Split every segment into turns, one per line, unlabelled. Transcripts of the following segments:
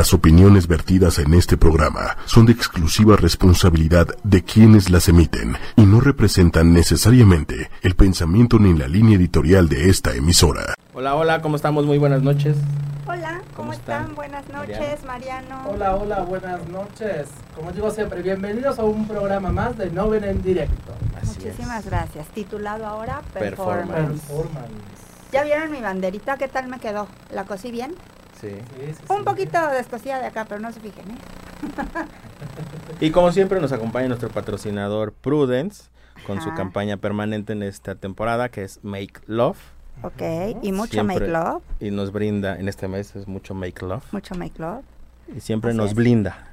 Las opiniones vertidas en este programa son de exclusiva responsabilidad de quienes las emiten y no representan necesariamente el pensamiento ni la línea editorial de esta emisora.
Hola, hola, ¿cómo estamos? Muy buenas noches.
Hola, ¿cómo,
¿Cómo
están?
están?
Buenas noches, Mariano.
Hola, hola, buenas noches. Como digo siempre, bienvenidos a un programa más de Noven en directo.
Así
Muchísimas
es.
gracias. Titulado ahora
Performance.
Performance.
Performance.
¿Ya vieron mi banderita? ¿Qué tal me quedó? ¿La cosí bien?
Sí.
Sí, sí,
Un
sí.
poquito descosida de acá, pero no se fijen, ¿eh?
Y como siempre nos acompaña nuestro patrocinador Prudence con su campaña permanente en esta temporada que es Make Love
Ok, y mucho
Siempre.
make love.
y nos brinda en este mes es mucho Make Love
Mucho make love.
y siempre
Así
nos
es.
blinda.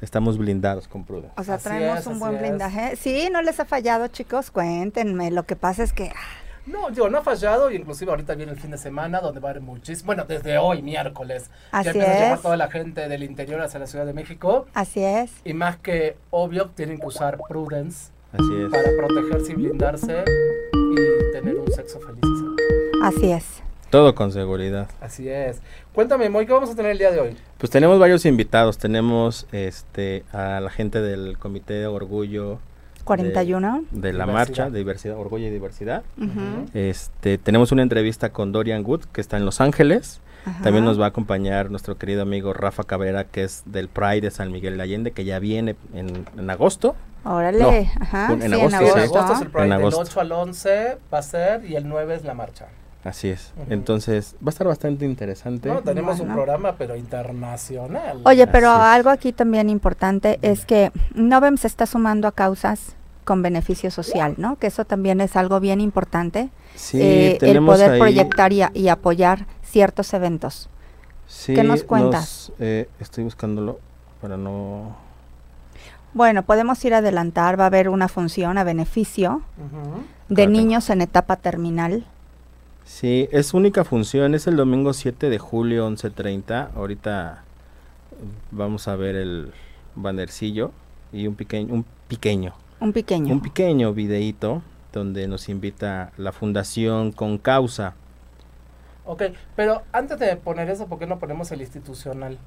Estamos blindados con Prudence.
O sea,
Así
traemos
es,
un buen
es.
blindaje. Sí, no les ha fallado, chicos. Cuéntenme. Lo que pasa es que. ah,
No, digo, no ha fallado y inclusive ahorita viene el fin de semana donde va a haber muchísimo, bueno, desde hoy, miércoles,
Así
ya empieza a llegar
es.
toda la gente del interior hacia la Ciudad de México
Así es.
y más que obvio tienen que usar Prudence
Así es.
para protegerse y blindarse y tener un sexo feliz.
Así es.
Todo con seguridad.
Así es. Cuéntame, Moy, ¿qué vamos a tener el día de hoy?
Pues tenemos varios invitados. Tenemos este a la gente del Comité de Orgullo
41.
de la
Diversidad.
marcha de diversidad, orgullo y diversidad. Este, tenemos una entrevista con Dorian Wood, que está en Los Ángeles.
Ajá.
También nos va a acompañar nuestro querido amigo Rafa Cabrera, que es del Pride de San Miguel de Allende, que ya viene en, en agosto.
Órale.
No,
Ajá.
en
sí,
agosto,
en
sí.
agosto es el Pride,
En
del
agosto.
8 al 11 va a ser y el 9 es la marcha.
Así es. Entonces, va a estar bastante interesante.
No, tenemos un
Bueno.
programa, pero internacional.
Oye, pero
Así
algo aquí también importante es que Novem se está sumando a causas con beneficio social, ¿no? Que eso también es algo bien importante.
Sí,
eh, el poder
ahí-
proyectar y, a- y apoyar ciertos eventos.
sí,
¿qué nos cuentas?
eh, estoy buscándolo para no...
Bueno, podemos ir a adelantar, va a haber una función a beneficio de
Claro.
niños en etapa terminal.
Sí, es única función, es el domingo 7 de julio 11.30. Ahorita mm, vamos a ver el bandercillo y un pequeño, un pequeño,
Un pequeño.
un pequeño videíto donde nos invita la Fundación Con Causa.
Ok, pero antes de poner eso, ¿por qué no ponemos el institucional?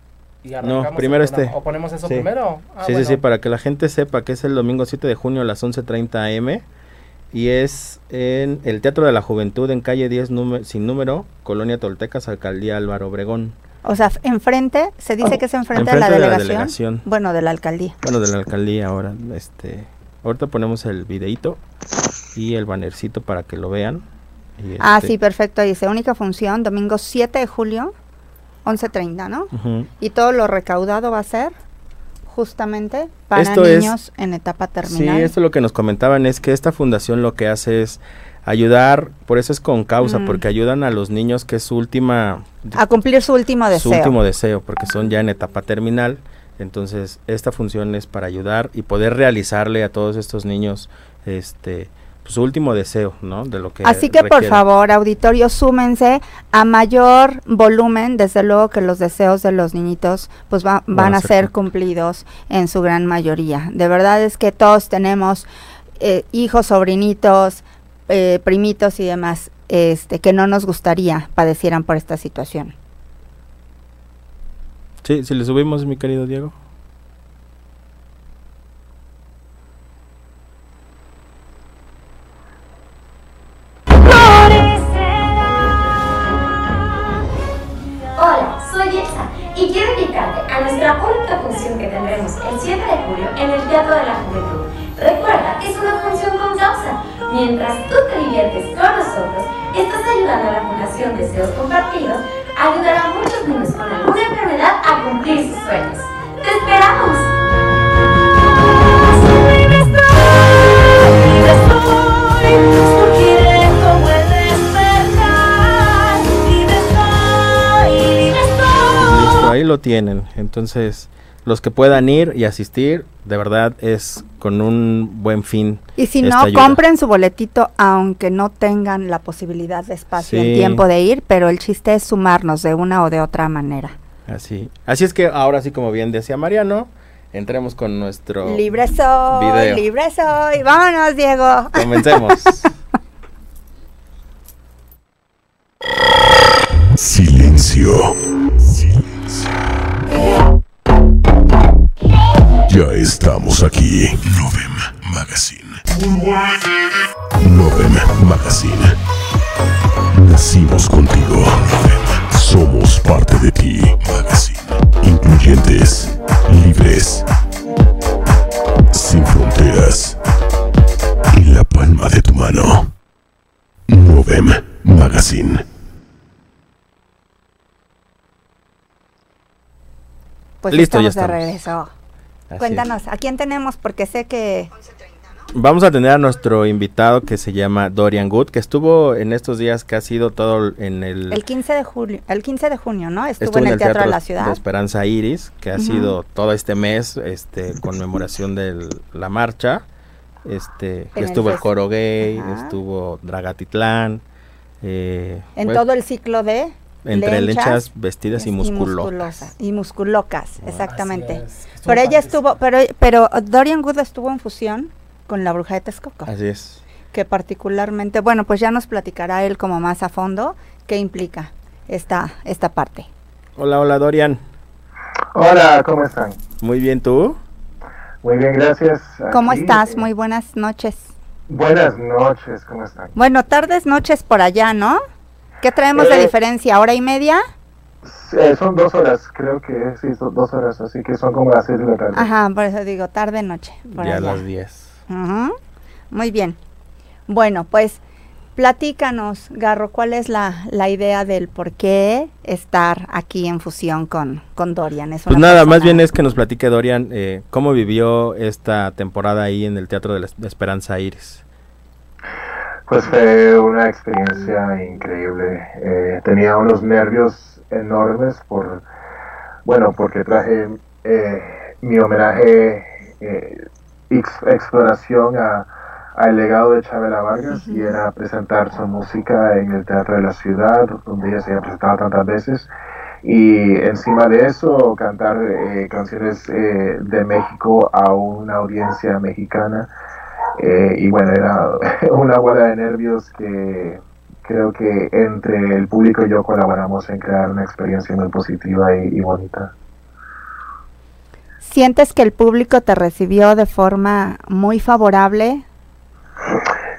Y
No, primero este.
¿O ponemos eso
Sí.
primero? Ah,
sí,
bueno.
sí, sí, para que la gente sepa que es el domingo 7 de junio a las 11.30 am y es en el Teatro de la Juventud en calle 10 número- sin número, Colonia Toltecas, Alcaldía Álvaro Obregón.
O sea, enfrente, se dice
Oh,
que es enfrente,
enfrente
de, la
de la
delegación.
delegación.
Bueno, de la alcaldía.
Bueno, de la alcaldía ahora, este, ahorita ponemos el videíto y el bannercito para que lo vean. y,
Ah,
este,
sí, perfecto. Dice, única función, domingo 7 de julio, 11.30, ¿no? Y todo lo recaudado va a ser justamente para
Esto es-
niños en etapa
Sí,
terminal.
esto lo que nos comentaban es que esta fundación lo que hace es ayudar, por eso es con causa,
Mm.
porque ayudan a los niños que es su última,
A cumplir su último
su
deseo.
último deseo, porque son ya en etapa terminal. Entonces, esta función es para ayudar y poder realizarle a todos estos niños este su último deseo, ¿no? De lo que
Así que por favor, auditorio, súmense a mayor volumen, desde luego que los deseos de los niñitos pues va- van, a ser cumplidos en su gran mayoría. De verdad es que todos tenemos eh, hijos, sobrinitos, eh, primitos y demás, este, que no nos gustaría padecieran por esta situación.
Sí, si le subimos, mi querido Diego.
Invitarte a nuestra única función que tendremos el 7 de julio en el Teatro de la Juventud. Recuerda, es una función con causa. Mientras tú te diviertes con nosotros, estás ayudando a la Fundación Deseos Compartidos a ayudar a muchos niños con alguna enfermedad a cumplir sus sueños. ¡Te esperamos!
Ahí lo tienen. Entonces, los que puedan ir y asistir, de verdad es con un buen fin.
Y si no,
ayuda.
compren su boletito, aunque no tengan la posibilidad de espacio
Sí.
y tiempo de ir, pero el chiste es sumarnos de una o de otra manera.
Así. Así es que ahora sí, como bien decía Mariano, entremos con nuestro...
Libre soy,
video.
libre soy. Vámonos, Diego.
Comencemos.
Silencio. Silencio. Ya estamos aquí. Novem Magazine. Novem Magazine. Nacimos contigo. Somos parte de ti. Magazine. Incluyentes. Libres. Sin fronteras. En la palma de tu mano. Novem Magazine.
Pues
Listo, ya
estamos de
estamos.
regreso.
Así
Cuéntanos, ¿a quién tenemos? Porque sé que...
Vamos a tener a nuestro invitado que se llama Dorian Good, que estuvo en estos días que ha sido todo en el,
El 15 de julio, el 15 de junio, ¿no? Estuvo, en el Teatro, de la Ciudad.
Esperanza Iris, que ha sido todo este mes, este, conmemoración de la marcha. Este,
En
estuvo el coro gay, estuvo Dragatitlán, eh,
en
bueno,
todo el ciclo de
entre lenchas, vestidas y musculosas.
Y musculocas, exactamente.
Así es.
Pero ella estuvo, pero, pero Dorian Good estuvo en fusión con la bruja de Texcoco,
Así es.
que particularmente, bueno, pues ya nos platicará él como más a fondo qué implica esta, esta parte.
Hola, hola Dorian.
Hola, ¿cómo están?
Muy bien, ¿tú?
Muy bien, gracias.
¿Cómo estás?
eh,
Muy buenas noches.
Buenas noches, ¿cómo están?
Bueno, tardes, noches por allá, ¿no? ¿Qué traemos de
Eh,
diferencia? ¿Hora y media?
Eh, son dos horas, creo que sí, son dos horas, así que son como las seis de la tarde.
Ajá, por eso digo tarde, noche. Por
ya a las 10.
Ujú. Muy bien. Bueno, pues platícanos, Garro, ¿cuál es la, la idea del por qué estar aquí en fusión con, con Dorian? Es
Pues nada, más bien es que nos platique Dorian eh, cómo vivió esta temporada ahí en el Teatro de la Esperanza Iris.
Pues fue una experiencia increíble. Eh, tenía unos nervios enormes por, bueno, porque traje eh, mi homenaje, eh, ex- exploración a, al legado de Chabela Vargas y era presentar su música en el Teatro de la Ciudad, donde ella se había presentado tantas veces. Y encima de eso, cantar eh, canciones eh, de México a una audiencia mexicana. Eh, y bueno, era una bola de nervios que creo que entre el público y yo colaboramos en crear una experiencia muy positiva y, y bonita.
¿Sientes que el público te recibió de forma muy favorable?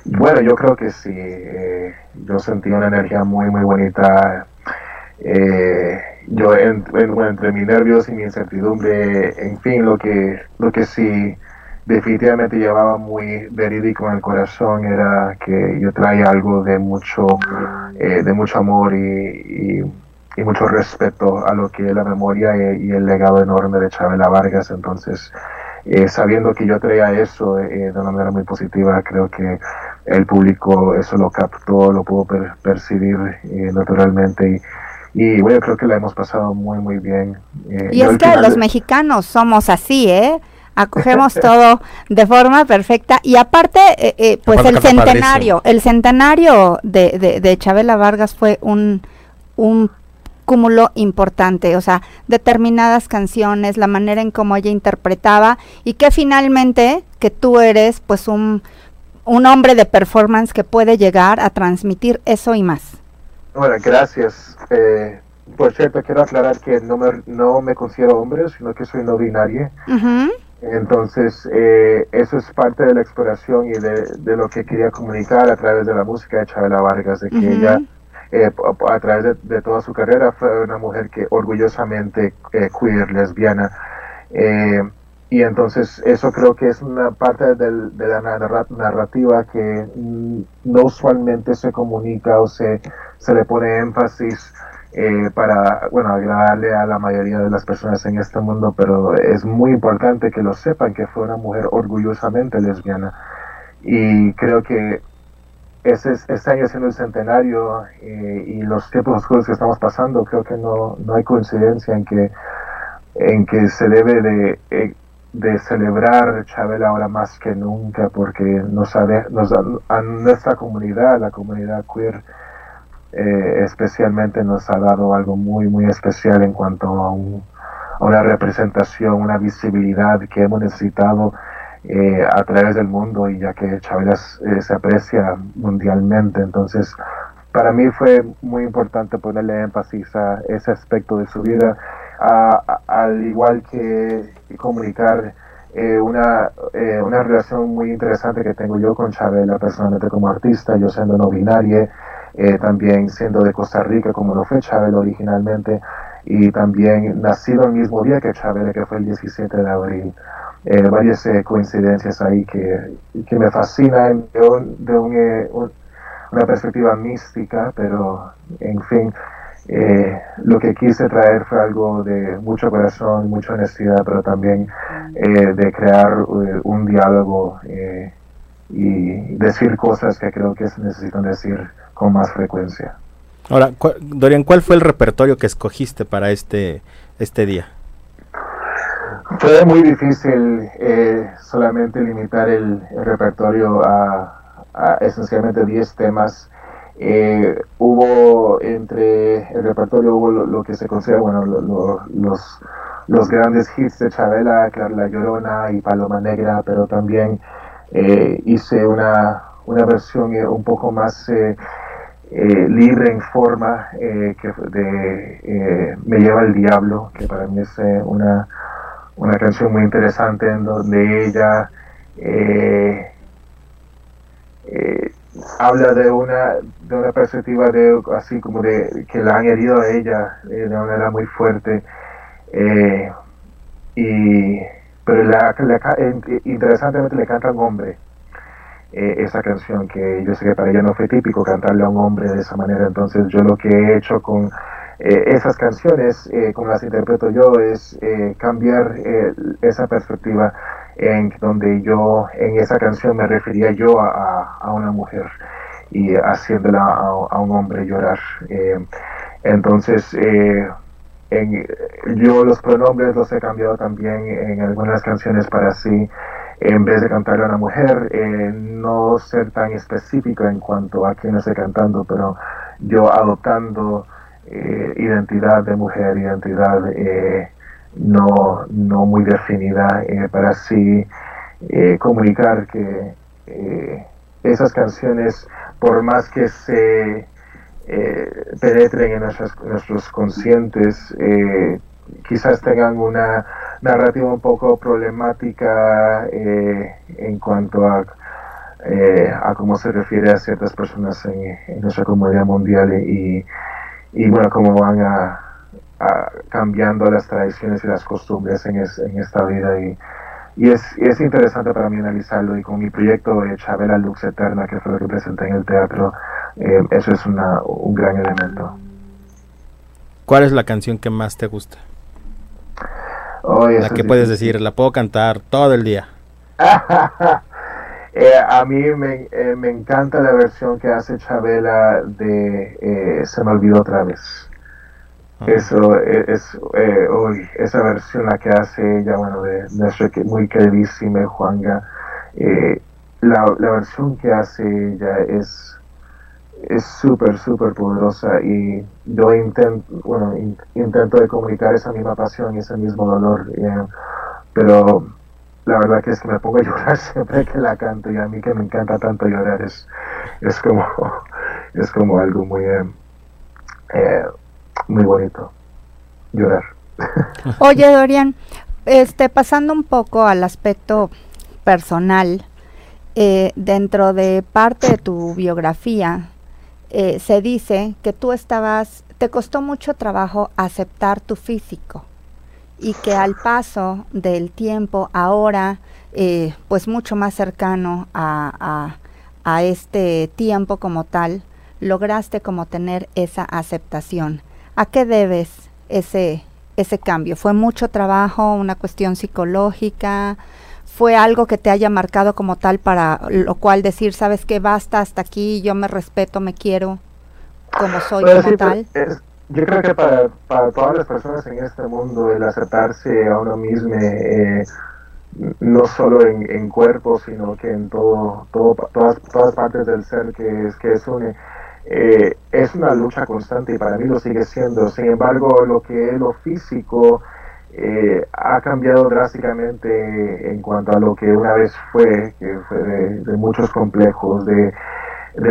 Bueno, yo creo que sí. eh, yo sentí una energía muy, muy bonita. Eh, yo en- en- entre mis nervios y mi incertidumbre, en fin, lo que, lo que sí definitivamente llevaba muy verídico en el corazón era que yo traía algo de mucho, eh, de mucho amor y, y- y mucho respeto a lo que es la memoria y, y el legado enorme de Chabela Vargas. Entonces, eh, sabiendo que yo traía eso eh, de una manera muy positiva, creo que el público eso lo captó, lo pudo per- percibir eh, naturalmente y, y bueno, creo que la hemos pasado muy muy bien. Eh,
Y es que
final
los mexicanos somos así, ¿eh? Acogemos todo de forma perfecta. Y aparte, eh, eh, pues
Aparte
el centenario, el centenario de, de, de Chabela Vargas fue un, un cúmulo importante, o sea, determinadas canciones, la manera en cómo ella interpretaba y que finalmente que tú eres pues un, un hombre de performance que puede llegar a transmitir eso y más.
Bueno, gracias. Eh, por cierto, quiero aclarar que no me, no me considero hombre, sino que soy no binario. Entonces, eh, eso es parte de la exploración y de, de lo que quería comunicar a través de la música de Chabela Vargas, de que ella, eh, a, a través de, de toda su carrera, fue una mujer que orgullosamente eh, queer, lesbiana. Eh, y entonces eso creo que es una parte del- de la narra- narrativa que mm, no usualmente se comunica o se, se le pone énfasis eh, para, bueno, agradarle a la mayoría de las personas en este mundo, pero es muy importante que lo sepan que fue una mujer orgullosamente lesbiana. Y creo que ese, es- este año siendo el centenario eh, y los tiempos oscuros que estamos pasando, creo que no, no hay coincidencia en que, en que se debe de, eh, de celebrar Chabela ahora más que nunca, porque nos, nos ha- a nuestra comunidad, la comunidad queer, eh, especialmente nos ha dado algo muy, muy especial en cuanto a, un- una representación, una visibilidad que hemos necesitado eh, a través del mundo y ya que Chabela eh, se aprecia mundialmente. Entonces, para mí fue muy importante ponerle énfasis a ese aspecto de su vida, al igual que comunicar eh, una, eh, una relación muy interesante que tengo yo con Chabela personalmente como artista, yo siendo no binaria, eh, también siendo de Costa Rica como lo fue Chabela originalmente y también nacido el mismo día que Chabela, que fue el 17 de abril. varias coincidencias ahí que, que me fascinan de, de una perspectiva mística, pero en fin, eh, lo que quise traer fue algo de mucho corazón, mucha honestidad, pero también eh, de crear eh, un diálogo y decir cosas que creo que se necesitan decir con más frecuencia.
Ahora, Dorian, ¿cuál fue el repertorio que escogiste para este, este día?
Fue muy difícil solamente limitar el, repertorio a, a esencialmente 10 temas eh, hubo entre el repertorio hubo lo, que se considera bueno los, los grandes hits de Chabela, La Llorona y Paloma Negra, pero también eh, hice una, una versión eh, un poco más libre en forma que de Me lleva el diablo, que para mí es una, una canción muy interesante en donde ella habla de una, de una perspectiva de así como de que la han herido a ella eh, de una manera muy fuerte eh, y pero la, interesantemente le canta a un hombre eh, esa canción que yo sé que para ella no fue típico cantarle a un hombre de esa manera entonces yo lo que he hecho con esas canciones como las interpreto yo es cambiar esa perspectiva en donde yo en esa canción me refería yo a, a una mujer y haciéndola a, un hombre llorar. Eh, entonces, eh, yo los pronombres los he cambiado también en algunas canciones para así, en vez de cantar a una mujer, eh, no ser tan específico en cuanto a quién estoy cantando, pero yo adoptando identidad de mujer, identidad no, no muy definida, para así comunicar que esas canciones por más que se eh, penetren en nuestros conscientes, eh, quizás tengan una narrativa un poco problemática eh, en cuanto a, a cómo se refiere a ciertas personas en, nuestra comunidad mundial y, y bueno, cómo van a, cambiando las tradiciones y las costumbres en, en esta vida y, y es, es interesante para mí analizarlo y con mi proyecto de Chabela Lux Eterna, que fue lo que presenté en el teatro, eh, eso es una, un gran elemento.
¿Cuál es la canción que más te gusta? la que puedes decir, la puedo cantar todo el día.
eh, a mí me, eh, me, encanta la versión que hace Chabela de Se me olvidó otra vez. Eso e, es, eh, esa versión la que hace ella, bueno, de nuestra muy queridísima Juanga, eh, la, la, versión que hace ella es es súper, súper poderosa y yo intento, bueno, intento de comunicar esa misma pasión y ese mismo dolor, eh, pero la verdad que es que me pongo a llorar siempre que la canto y a mí que me encanta tanto llorar es, es como es como algo muy eh, muy bonito llorar.
Oye, Dorian, este, pasando un poco al aspecto personal, eh, dentro de parte de tu biografía, eh, se dice que tú estabas, te costó mucho trabajo aceptar tu físico y que al paso del tiempo, ahora, eh, pues mucho más cercano a, a este tiempo como tal, lograste como tener esa aceptación. ¿A qué debes ese, ese cambio? ¿Fue mucho trabajo, una cuestión psicológica? ¿Fue algo que te haya marcado como tal para lo cual decir, sabes que basta hasta aquí, yo me respeto, me quiero como soy como tal?
yo creo que para, para, todas las personas en este mundo el aceptarse a uno mismo, eh, no solo en, en, cuerpo, sino que en todo, todo todas, todas partes del ser que es, que es un eh, es una lucha constante y para mí lo sigue siendo. Sin embargo, lo que es lo físico eh, ha cambiado drásticamente en cuanto a lo que una vez fue, que fue de, muchos complejos, de,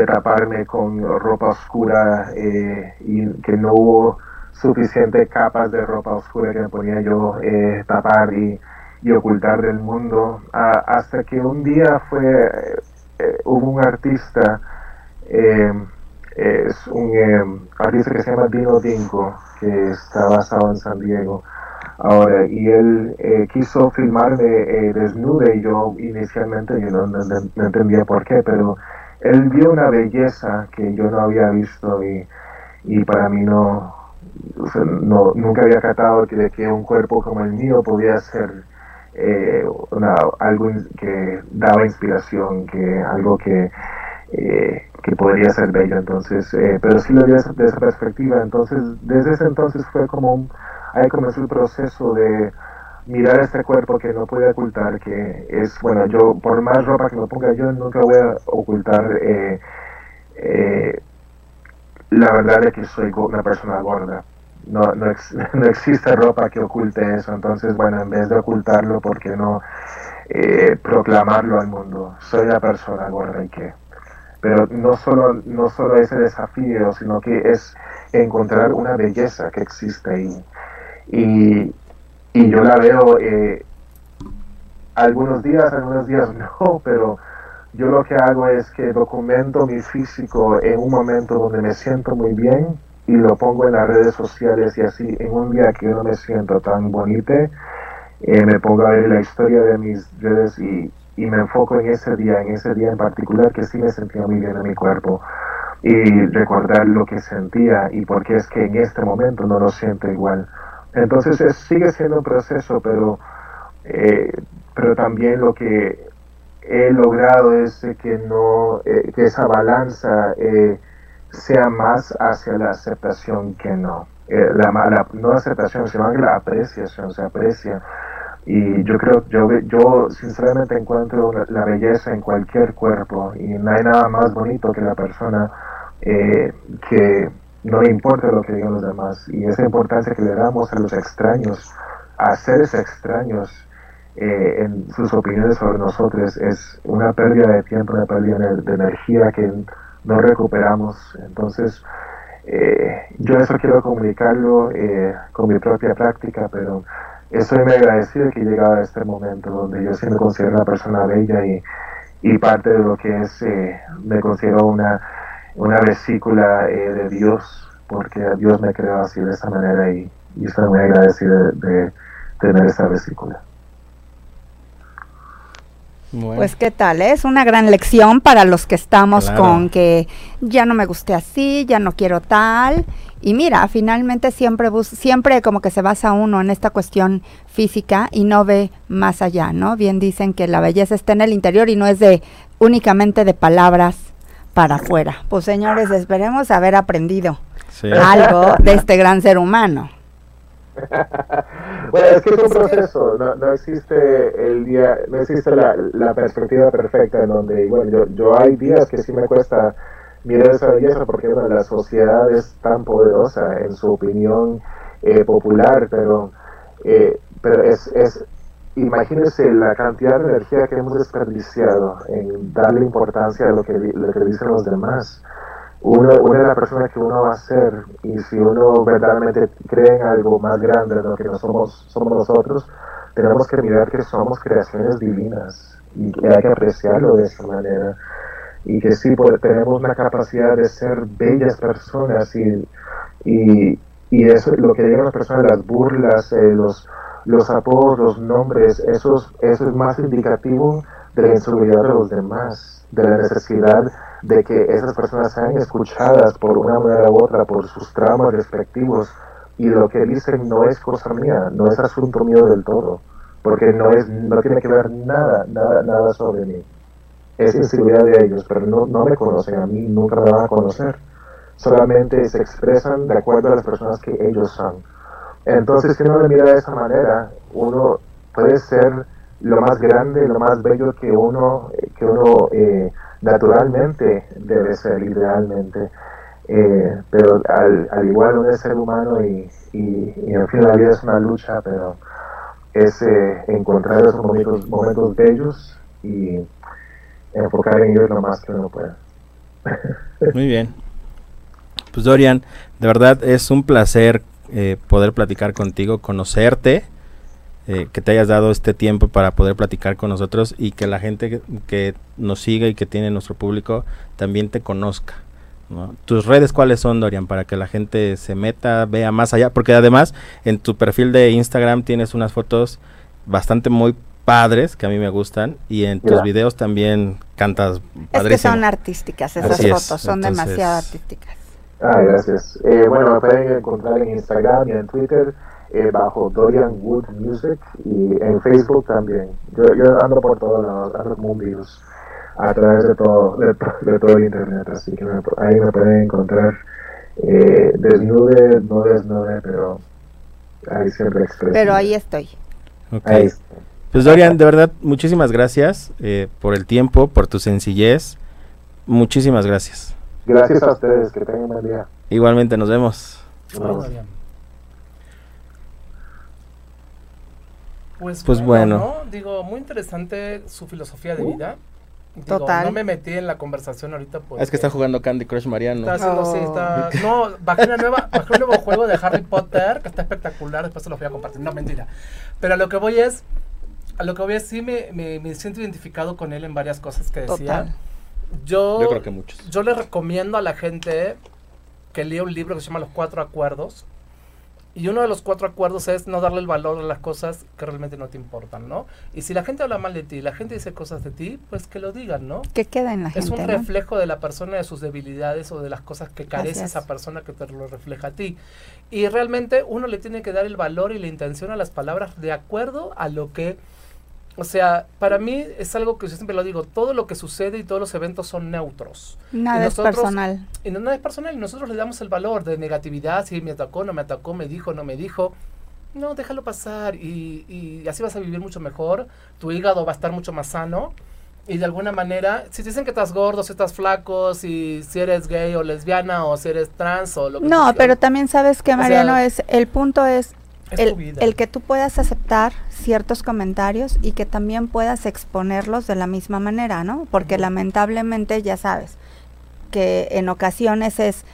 taparme con ropa oscura eh, y que no hubo suficiente capas de ropa oscura que me ponía yo tapar y, ocultar del mundo, hasta que un día fue, eh, hubo un artista, eh, es un eh, artista que se llama Dino Dingo, que está basado en San Diego. Ahora, y él quiso filmarme desnuda y yo inicialmente yo no, entendía por qué, pero él vio una belleza que yo no había visto y, y para mí no, no, nunca había catado que, que un cuerpo como el mío podía ser eh, algo que daba inspiración, que algo que, eh, que podría ser bello. Entonces, eh, pero sí lo vi desde esa perspectiva. Entonces, desde ese entonces fue como un, ahí comenzó el proceso de mirar este cuerpo que no puede ocultar, que es, bueno, yo por más ropa que me ponga, yo nunca voy a ocultar la verdad de que soy una persona gorda no, no, no, existe ropa que oculte eso. Entonces, bueno, en vez de ocultarlo, ¿por qué no eh, proclamarlo al mundo? Soy la persona gorda y qué. Pero no solo, no solo ese desafío, sino que es encontrar una belleza que existe ahí. Y, y yo la veo eh, algunos días, algunos días no, pero yo lo que hago es que documento mi físico en un momento donde me siento muy bien y lo pongo en las redes sociales y así en un día que yo no me siento tan bonito, eh, me pongo a ver la historia de mis redes y, y, me enfoco en ese día, en ese día en particular que sí me sentía muy bien en mi cuerpo y recordar lo que sentía y por qué es que en este momento no lo siento igual. Entonces sigue siendo un proceso, pero, eh, pero también lo que he logrado es que, no, eh, que esa balanza sea más hacia la aceptación que no. Eh, la, la, no aceptación, sino la apreciación, se aprecia. Y yo creo, yo, yo sinceramente encuentro la, belleza en cualquier cuerpo y no hay nada más bonito que la persona eh, que no le importa lo que digan los demás. Y esa importancia que le damos a los extraños, a seres extraños, eh, en sus opiniones sobre nosotros es una pérdida de tiempo, una pérdida de energía que no recuperamos. Entonces, eh, yo eso quiero comunicarlo eh, con mi propia práctica, pero estoy muy agradecido que he llegado a este momento donde yo sí me considero una persona bella y, y parte de lo que es, eh, me considero una, una vesícula de Dios, porque Dios me creó así de esa manera y, estoy muy agradecido de tener esa vesícula.
Pues qué tal, ¿eh? es una gran lección para los que estamos con que ya no me guste así, ya no quiero tal. Y mira, finalmente siempre siempre como que se basa uno en esta cuestión física y no ve más allá, ¿no? Bien dicen que la belleza está en el interior y no es de únicamente de palabras para afuera. Pues señores, esperemos haber aprendido algo de este gran ser humano.
bueno, es que es un proceso, no, no existe el día, no existe la, la, perspectiva perfecta en donde, bueno, yo, yo hay días que sí me cuesta mirar esa belleza porque la sociedad es tan poderosa en su opinión eh, popular, pero, eh, pero es, es, imagínense la cantidad de energía que hemos desperdiciado en darle importancia a lo que, lo que dicen los demás. Uno, una de las personas que uno va a ser y si uno verdaderamente cree en algo más grande de lo que no somos, somos nosotros, tenemos que mirar que somos creaciones divinas y hay que apreciarlo de esa manera y que sí pues, tenemos una capacidad de ser bellas personas y, y, y eso lo que digan las personas, las burlas, eh, los, los apodos, los nombres, eso, eso es más indicativo de la inseguridad de los demás, de la necesidad de que esas personas sean escuchadas por una manera u otra por sus traumas respectivos y lo que dicen no es cosa mía, no es asunto mío del todo, porque no es no tiene que ver nada, nada, nada sobre mí. Es inseguridad de ellos, pero no, no me conocen a mí, nunca me van a conocer. Solamente se expresan de acuerdo a las personas que ellos son. Entonces, si uno le mira de esa manera, uno puede ser lo más grande, lo más bello que uno, que uno eh, naturalmente debe ser, idealmente. Eh, pero al, al, igual uno es ser humano y, y, en fin la vida es una lucha, pero es eh, encontrar esos momentos, momentos bellos y enfocar en ellos lo más que uno pueda.
Muy bien. Pues Dorian, de verdad es un placer eh, poder platicar contigo, conocerte. eh, que te hayas dado este tiempo para poder platicar con nosotros y que la gente que, nos siga y que tiene nuestro público también te conozca. ¿Tus redes cuáles son, Dorian? Para que la gente se meta, vea más allá. Porque además en tu perfil de Instagram tienes unas fotos bastante muy padres que a mí me gustan y en tus videos también cantas
padrísimo. Es que son artísticas esas fotos, son demasiado artísticas.
Ah, gracias. Eh, bueno, me pueden encontrar en Instagram y en Twitter eh, bajo Dorian Wood Music y en Facebook también. Yo, yo ando por todos lados, ando como un virus a través de todo, de, todo el internet, así que ahí me pueden encontrar eh, desnude, no desnude, pero ahí siempre expreso.
Pero ahí estoy.
Okay. Pues Dorian, de verdad, muchísimas gracias eh, por el tiempo, por tu sencillez. Muchísimas gracias.
Gracias a ustedes, que tengan un buen día.
Igualmente, nos vemos.
Pues, pues bueno, Digo, muy interesante su filosofía de vida. Total. No me metí en la conversación ahorita.
Es que está jugando Candy Crush Mariano.
Está haciendo, sí, está. No, bajé, una nueva, bajé un nuevo juego de Harry Potter que está espectacular. Después se lo voy a compartir. No, mentira. Pero a lo que voy es. A lo que voy es, sí me, me, me siento identificado con él en varias cosas que decía. Total. Yo,
yo creo que muchos.
Yo le recomiendo a la gente que lea un libro que se llama Los Cuatro Acuerdos y uno de los cuatro acuerdos es no darle el valor a las cosas que realmente no te importan, ¿no? Y si la gente habla mal de ti, la gente dice cosas de ti, pues que lo digan, ¿no?
Que queda en la
gente.
Es
un reflejo de la persona, de sus debilidades o de las cosas que carece esa persona que te lo refleja a ti. Y realmente uno le tiene que dar el valor y la intención a las palabras de acuerdo a lo que o sea, para mí es algo que yo siempre lo digo, todo lo que sucede y todos los eventos son neutros.
Nada es personal.
Y no, nada es personal y nosotros le damos el valor de negatividad, si me atacó, no me atacó, me dijo, no me dijo. No, déjalo pasar y, y así vas a vivir mucho mejor, tu hígado va a estar mucho más sano y de alguna manera, si te dicen que estás gordo, si estás flaco, si, si eres gay o lesbiana o si eres trans o lo que
No, pero también sabes que Mariano es, el punto es el, que tú puedas aceptar ciertos comentarios y que también puedas exponerlos de la misma manera, ¿no? Porque lamentablemente ya sabes que en ocasiones es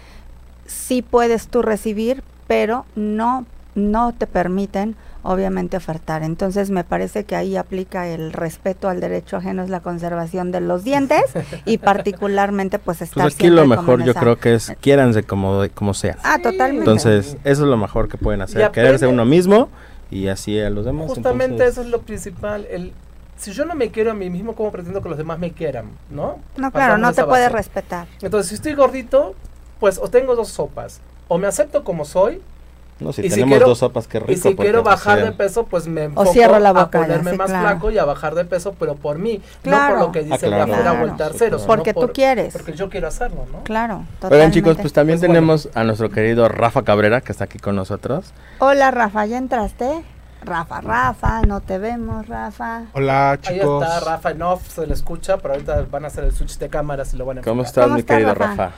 sí puedes tú recibir, pero no no te permiten obviamente ofertar. Entonces me parece que ahí aplica el respeto al derecho ajeno es la conservación de los dientes y particularmente pues, pues estar
pues aquí lo mejor yo creo que es quiéranse como como sea.
Ah, totalmente.
Entonces, eso es lo mejor que pueden hacer, quererse uno mismo y así a los demás.
Justamente eso es lo principal, el si yo no me quiero a mí mismo, ¿cómo pretendo que los demás me quieran? ¿No?
No, claro, no te puedes respetar.
Entonces, si estoy gordito, pues o tengo dos sopas. O me acepto como soy,
no, si tenemos dos sopas, que rico.
Y si quiero bajar de peso, pues me enfoco
la boca,
a ponerme más flaco y a bajar de peso, pero por mí, no por lo que dice ah, claro. la o el tercero.
Porque tú quieres.
Porque yo quiero hacerlo, ¿no?
Claro,
Oigan chicos, pues también pues tenemos a nuestro querido Rafa Cabrera, que está aquí con nosotros.
Hola Rafa, ¿ya entraste? Rafa, Rafa, no te vemos, Rafa.
Hola, chicos.
Ahí está Rafa en off, se le escucha, pero ahorita van a hacer el switch de cámaras y lo van a
¿Cómo estás, mi querido Rafa?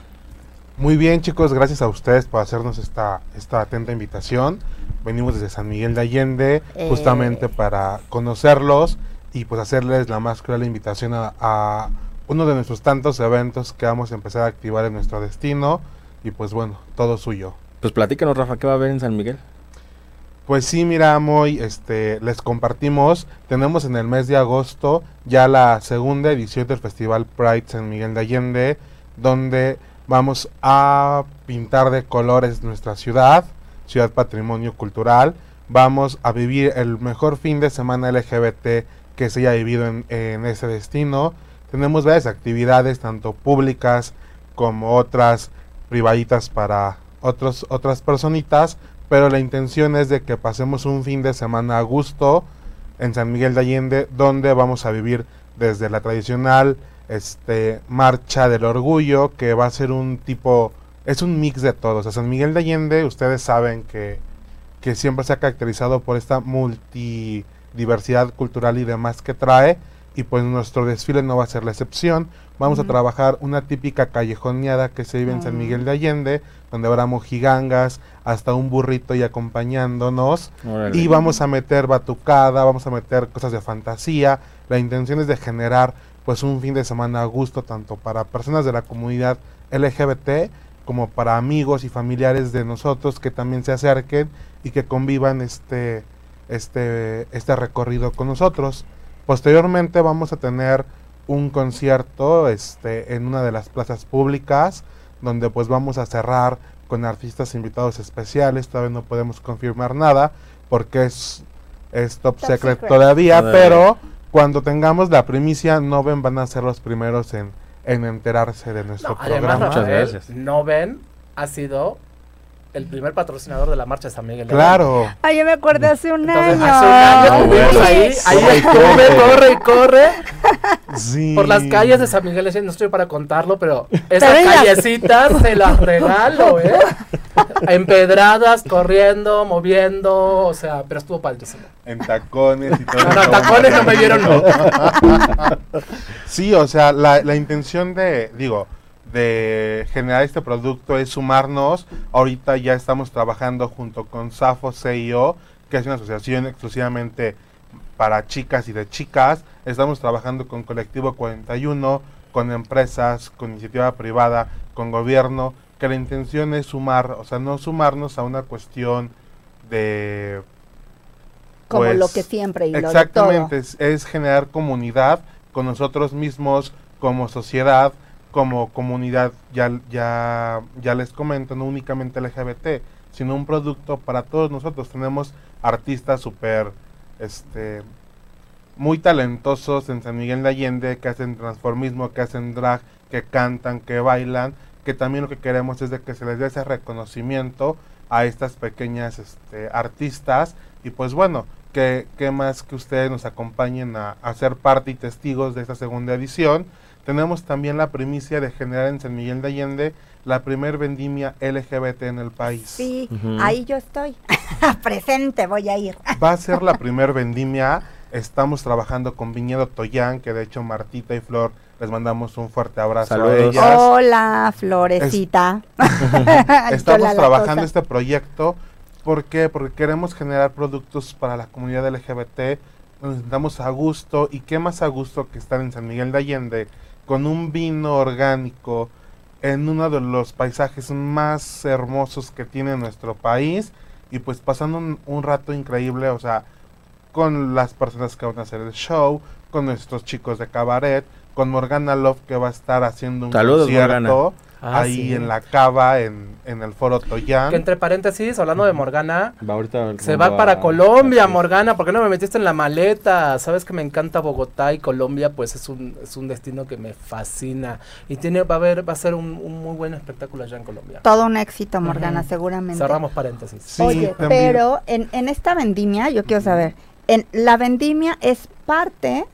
Muy bien, chicos, gracias a ustedes por hacernos esta, esta atenta invitación. Venimos desde San Miguel de Allende eh. justamente para conocerlos y pues hacerles la más cruel invitación a, uno de nuestros tantos eventos que vamos a empezar a activar en nuestro destino y pues bueno, todo suyo.
Pues platícanos, Rafa, ¿qué va a haber en San Miguel?
Pues sí, mira, Moy, este, les compartimos, tenemos en el mes de agosto ya la segunda edición del Festival Pride San Miguel de Allende, donde vamos a pintar de colores nuestra ciudad, Ciudad Patrimonio Cultural. Vamos a vivir el mejor fin de semana LGBT que se haya vivido en, ese destino. Tenemos varias actividades, tanto públicas como otras privaditas para otros, otras personitas, pero la intención es de que pasemos un fin de semana a gusto en San Miguel de Allende, donde vamos a vivir desde la tradicional este, marcha del orgullo, que va a ser un tipo es un mix de todos. San Miguel de Allende, ustedes saben que, que siempre se ha caracterizado por esta multidiversidad cultural y demás que trae. Y pues nuestro desfile no va a ser la excepción. Vamos a trabajar una típica callejoneada que se vive en San Miguel de Allende, donde habrá mojigangas, hasta un burrito y acompañándonos. Y vamos a meter batucada, vamos a meter cosas de fantasía. La intención es de generar pues un fin de semana a gusto tanto para personas de la comunidad LGBT como para amigos y familiares de nosotros que también se acerquen y que convivan este este, este recorrido con nosotros. Posteriormente vamos a tener un concierto este, en una de las plazas públicas, donde pues vamos a cerrar con artistas invitados especiales. Todavía no podemos confirmar nada porque es, es top, secret, todavía, pero cuando tengamos la primicia, Noven van a ser los primeros en, en enterarse de nuestro programa.
Muchas gracias. Noven ha sido el primer patrocinador de la marcha de San Miguel.
Claro.
Ay, yo me acuerdo hace un año.
Hace un año ahí, ahí corre, corre y corre.
Sí.
Por las calles de San Miguel, no estoy para contarlo, pero esas callecitas se las regalo, ¿eh? Empedradas, corriendo, moviendo, o sea, pero estuvo padrísimo.
En tacones y todo.
No, no, tacones no me vieron, no.
sí, o sea, la, la intención de, digo, de generar este producto es sumarnos. Ahorita ya estamos trabajando junto con SAFO CIO, que es una asociación exclusivamente para chicas y de chicas. Estamos trabajando con Colectivo 41, con empresas, con iniciativa privada, con gobierno, que la intención es sumar, o sea, no sumarnos a una cuestión de...
Como lo pues, que siempre. Y
exactamente, Es, es generar comunidad con nosotros mismos como sociedad como comunidad, ya, ya, ya les comento, no únicamente LGBT, sino un producto para todos nosotros. Tenemos artistas súper, este, muy talentosos en San Miguel de Allende, que hacen transformismo, que hacen drag, que cantan, que bailan, que también lo que queremos es de que se les dé ese reconocimiento a estas pequeñas este, artistas y pues bueno, que, más que ustedes nos acompañen a, a ser parte y testigos de esta segunda edición tenemos también la primicia de generar en San Miguel de Allende la primer vendimia LGBT en el país.
Sí, ahí yo estoy. Presente, voy a ir.
Va a ser la primer vendimia. Estamos trabajando con Viñedo Toyán, que de hecho Martita y Flor les mandamos un fuerte abrazo a ellas.
Hola, Florecita.
Estamos trabajando este proyecto. ¿Por qué? Porque queremos generar productos para la comunidad LGBT. Nos sentamos a gusto. ¿Y qué más a gusto que estar en San Miguel de Allende? Con un vino orgánico en uno de los paisajes más hermosos que tiene nuestro país y pues pasando un, rato increíble, o sea, con las personas que van a hacer el show, con nuestros chicos de cabaret, con Morgana Love que va a estar haciendo un concierto. Ah, ahí en la cava, en, en, el foro Toyán.
Que entre paréntesis, hablando de Morgana, se va para Colombia, Morgana, ¿por qué no me metiste en la maleta? Sabes que me encanta Bogotá y Colombia, pues es un, es un destino que me fascina. Y tiene, va a haber, va a ser un, muy buen espectáculo allá en Colombia.
Todo un éxito, Morgana, seguramente.
Cerramos paréntesis.
Oye, pero en, en esta vendimia, yo quiero saber, en la vendimia es parte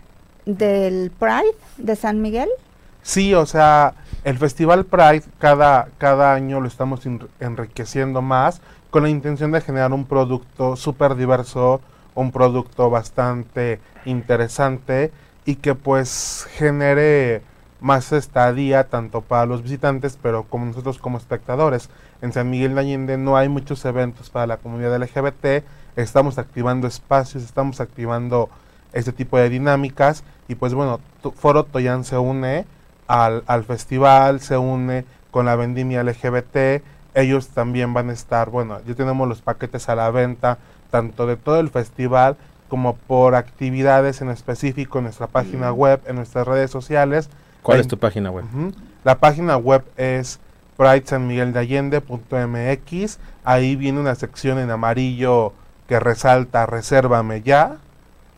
del Pride de San Miguel.
Sí, o sea, el Festival Pride cada, cada año lo estamos enriqueciendo más con la intención de generar un producto súper diverso, un producto bastante interesante y que pues genere más estadía tanto para los visitantes pero como nosotros como espectadores. En San Miguel de Allende no hay muchos eventos para la comunidad LGBT, estamos activando espacios, estamos activando este tipo de dinámicas y pues bueno, Foro Toyan se une al, al festival, se une con la vendimia LGBT, ellos también van a estar, bueno, ya tenemos los paquetes a la venta, tanto de todo el festival como por actividades en específico en nuestra página mm. web, en nuestras redes sociales.
¿Cuál es tu página web?
La página web es pridesanmigueldeallende.mx. Ahí viene una sección en amarillo que resalta Resérvame ya.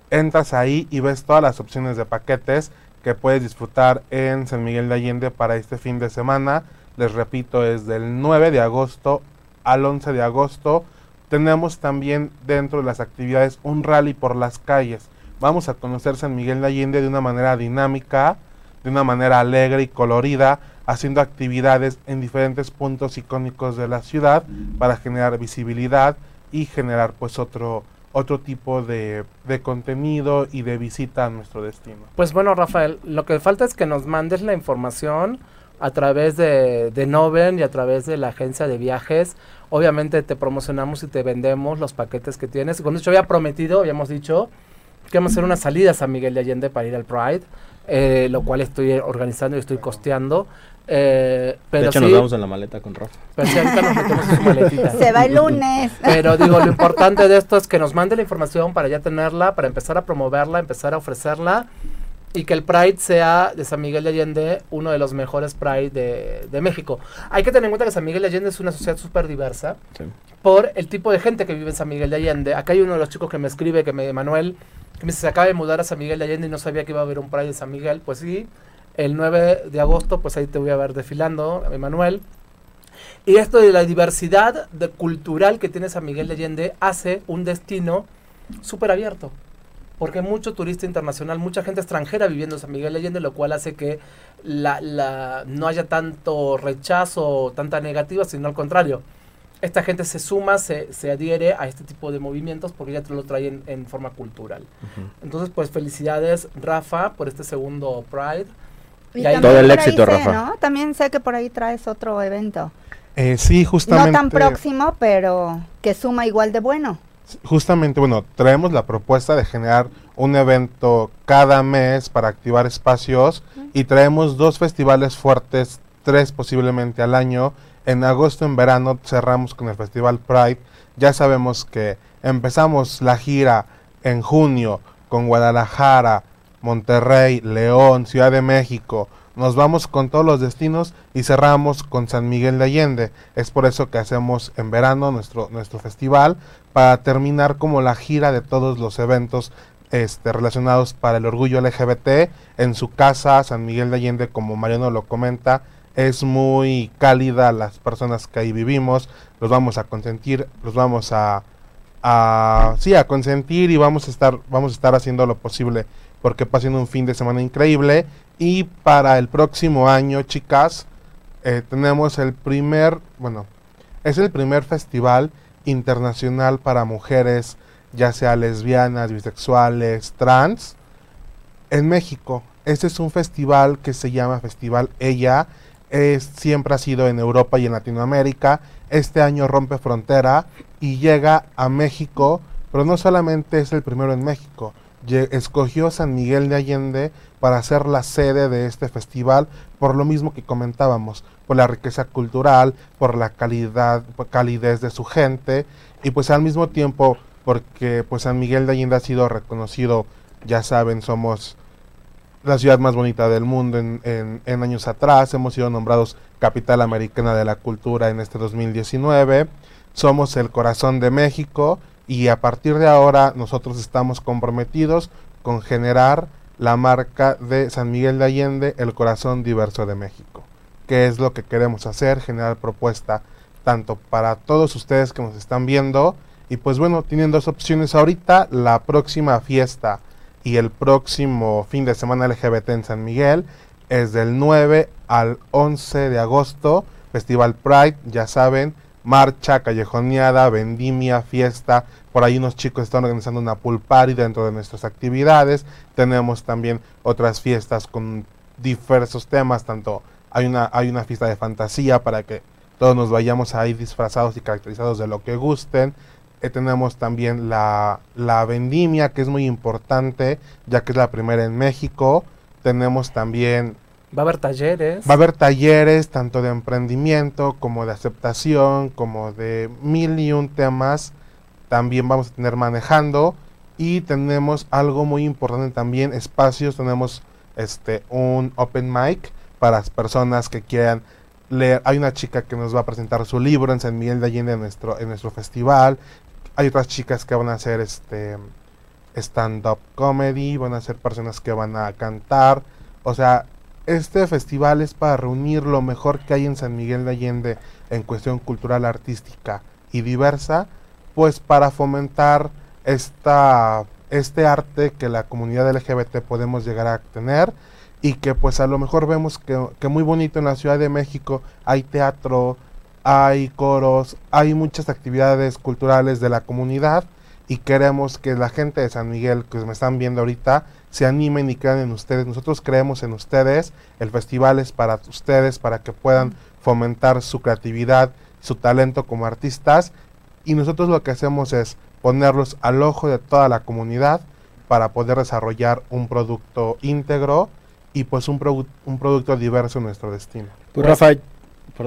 Entras ahí y ves todas las opciones de paquetes que puedes disfrutar en San Miguel de Allende para este fin de semana. Les repito, es del 9 de agosto al 11 de agosto. Tenemos también dentro de las actividades un rally por las calles. Vamos a conocer San Miguel de Allende de una manera dinámica, de una manera alegre y colorida, haciendo actividades en diferentes puntos icónicos de la ciudad para generar visibilidad y generar pues otro otro tipo de, de, contenido y de visita a nuestro destino.
Pues bueno, Rafael, lo que falta es que nos mandes la información a través de, de Noven y a través de la agencia de viajes. Obviamente te promocionamos y te vendemos los paquetes que tienes. Con esto había prometido, habíamos dicho que vamos a hacer una salida a Miguel de Allende para ir al Pride, eh, lo cual estoy organizando y estoy costeando. Eh, pero
de hecho,
sí,
nos vamos en la maleta con Rafa.
pero sí, ahorita nos metemos en su maletita.
Se va el lunes.
Pero digo, lo importante de esto es que nos mande la información para ya tenerla, para empezar a promoverla, empezar a ofrecerla y que el Pride sea de San Miguel de Allende uno de los mejores Pride de, de México. Hay que tener en cuenta que San Miguel de Allende es una sociedad súper diversa
Sí.
por el tipo de gente que vive en San Miguel de Allende. Acá hay uno de los chicos que me escribe, que me, Manuel, que me dice, se acaba de mudar a San Miguel de Allende y no sabía que iba a haber un Pride de San Miguel. Pues sí, el 9 de agosto, pues ahí te voy a ver desfilando, Emanuel. Y esto de la diversidad de cultural que tiene San Miguel de Allende hace un destino súper abierto. Porque hay mucho turista internacional, mucha gente extranjera viviendo en San Miguel de Allende, lo cual hace que la, la- no haya tanto rechazo, tanta negativa, sino al contrario. Esta gente se suma, se, se adhiere a este tipo de movimientos porque ya te lo traen en forma cultural. Entonces, pues felicidades, Rafa, por este segundo Pride.
Y
Todo el éxito,
sé,
Rafa.
¿no? También sé que por ahí traes otro evento.
Eh, sí, justamente.
No tan próximo, pero que suma igual de bueno.
Justamente, bueno, traemos la propuesta de generar un evento cada mes para activar espacios y traemos dos festivales fuertes, tres posiblemente al año. En agosto, en verano, cerramos con el Festival Pride. Ya sabemos que empezamos la gira en junio con Guadalajara, Monterrey, León, Ciudad de México. Nos vamos con todos los destinos y cerramos con San Miguel de Allende. Es por eso que hacemos en verano nuestro, nuestro festival para terminar como la gira de todos los eventos este, relacionados para el orgullo LGBT. En su casa, San Miguel de Allende, como Mariano lo comenta, es muy cálida las personas que ahí vivimos. Los vamos a consentir, los vamos a, a sí, a consentir y vamos a estar, vamos a estar haciendo lo posible porque pasen un fin de semana increíble. Y para el próximo año, chicas, eh, tenemos el primer, bueno, es el primer festival internacional para mujeres, ya sea lesbianas, bisexuales, trans, en México. Este es un festival que se llama Festival Ella. Es, siempre ha sido en Europa y en Latinoamérica. Este año rompe frontera y llega a México, pero no solamente es el primero en México. Escogió San Miguel de Allende para ser la sede de este festival, por lo mismo que comentábamos, por la riqueza cultural, por la calidad, calidez de su gente y pues al mismo tiempo porque pues San Miguel de Allende ha sido reconocido, ya saben, somos la ciudad más bonita del mundo en, en- en años atrás, hemos sido nombrados capital americana de la cultura en este 2019, somos el corazón de México y a partir de ahora nosotros estamos comprometidos con generar la marca de San Miguel de Allende, el corazón diverso de México. ¿Qué es lo que queremos hacer? Generar propuesta tanto para todos ustedes que nos están viendo. Y pues bueno, tienen dos opciones ahorita. La próxima fiesta y el próximo fin de semana LGBT en San Miguel es del 9 al 11 de agosto. Festival Pride, ya saben, marcha, callejoneada, vendimia, fiesta. Por ahí unos chicos están organizando una pool party dentro de nuestras actividades. Tenemos también otras fiestas con diversos temas, tanto hay una, hay una fiesta de fantasía para que todos nos vayamos ahí disfrazados y caracterizados de lo que gusten. Eh, tenemos también la, la vendimia, que es muy importante, ya que es la primera en México. Tenemos también
Va a haber talleres.
Va a haber talleres tanto de emprendimiento como de aceptación, como de mil y un temas. También vamos a tener manejando y tenemos algo muy importante también, espacios. Tenemos este un open mic para las personas que quieran leer. Hay una chica que nos va a presentar su libro en San Miguel de Allende en nuestro en nuestro festival. Hay otras chicas que van a hacer este stand-up comedy, van a ser personas que van a cantar. O sea, este festival es para reunir lo mejor que hay en San Miguel de Allende en cuestión cultural, artística y diversa, pues para fomentar esta, este arte que la comunidad LGBT podemos llegar a tener y que pues a lo mejor vemos que, que muy bonito en la Ciudad de México hay teatro, hay coros, hay muchas actividades culturales de la comunidad y queremos que la gente de San Miguel que me están viendo ahorita se animen y crean en ustedes. Nosotros creemos en ustedes. El festival es para ustedes, para que puedan fomentar su creatividad, su talento como artistas. Y nosotros lo que hacemos es ponerlos al ojo de toda la comunidad para poder desarrollar un producto íntegro y pues un, produ- un producto diverso en nuestro destino.
Pues Rafa,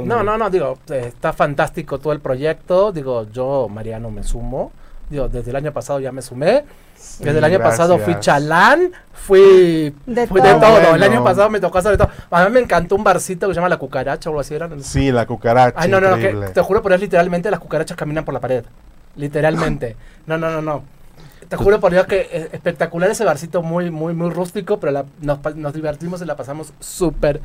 no, no, no, digo, eh, está fantástico todo el proyecto. Digo, yo, Mariano, me sumo. Digo, desde el año pasado ya me sumé. desde el año pasado fui chalán, fui
De
fui
todo.
de todo. El año pasado me tocó hacer de todo. A mí me encantó un barcito que se llama La Cucaracha o algo así. Era.
Sí, la cucaracha.
Ay, no, no, no, que
increíble.
te juro, pero es literalmente las cucarachas caminan por la pared. Literalmente. No, no, no, no. Te juro por Dios que eh, espectacular ese barcito muy, muy, muy rústico, pero la- nos, nos divertimos y la pasamos súper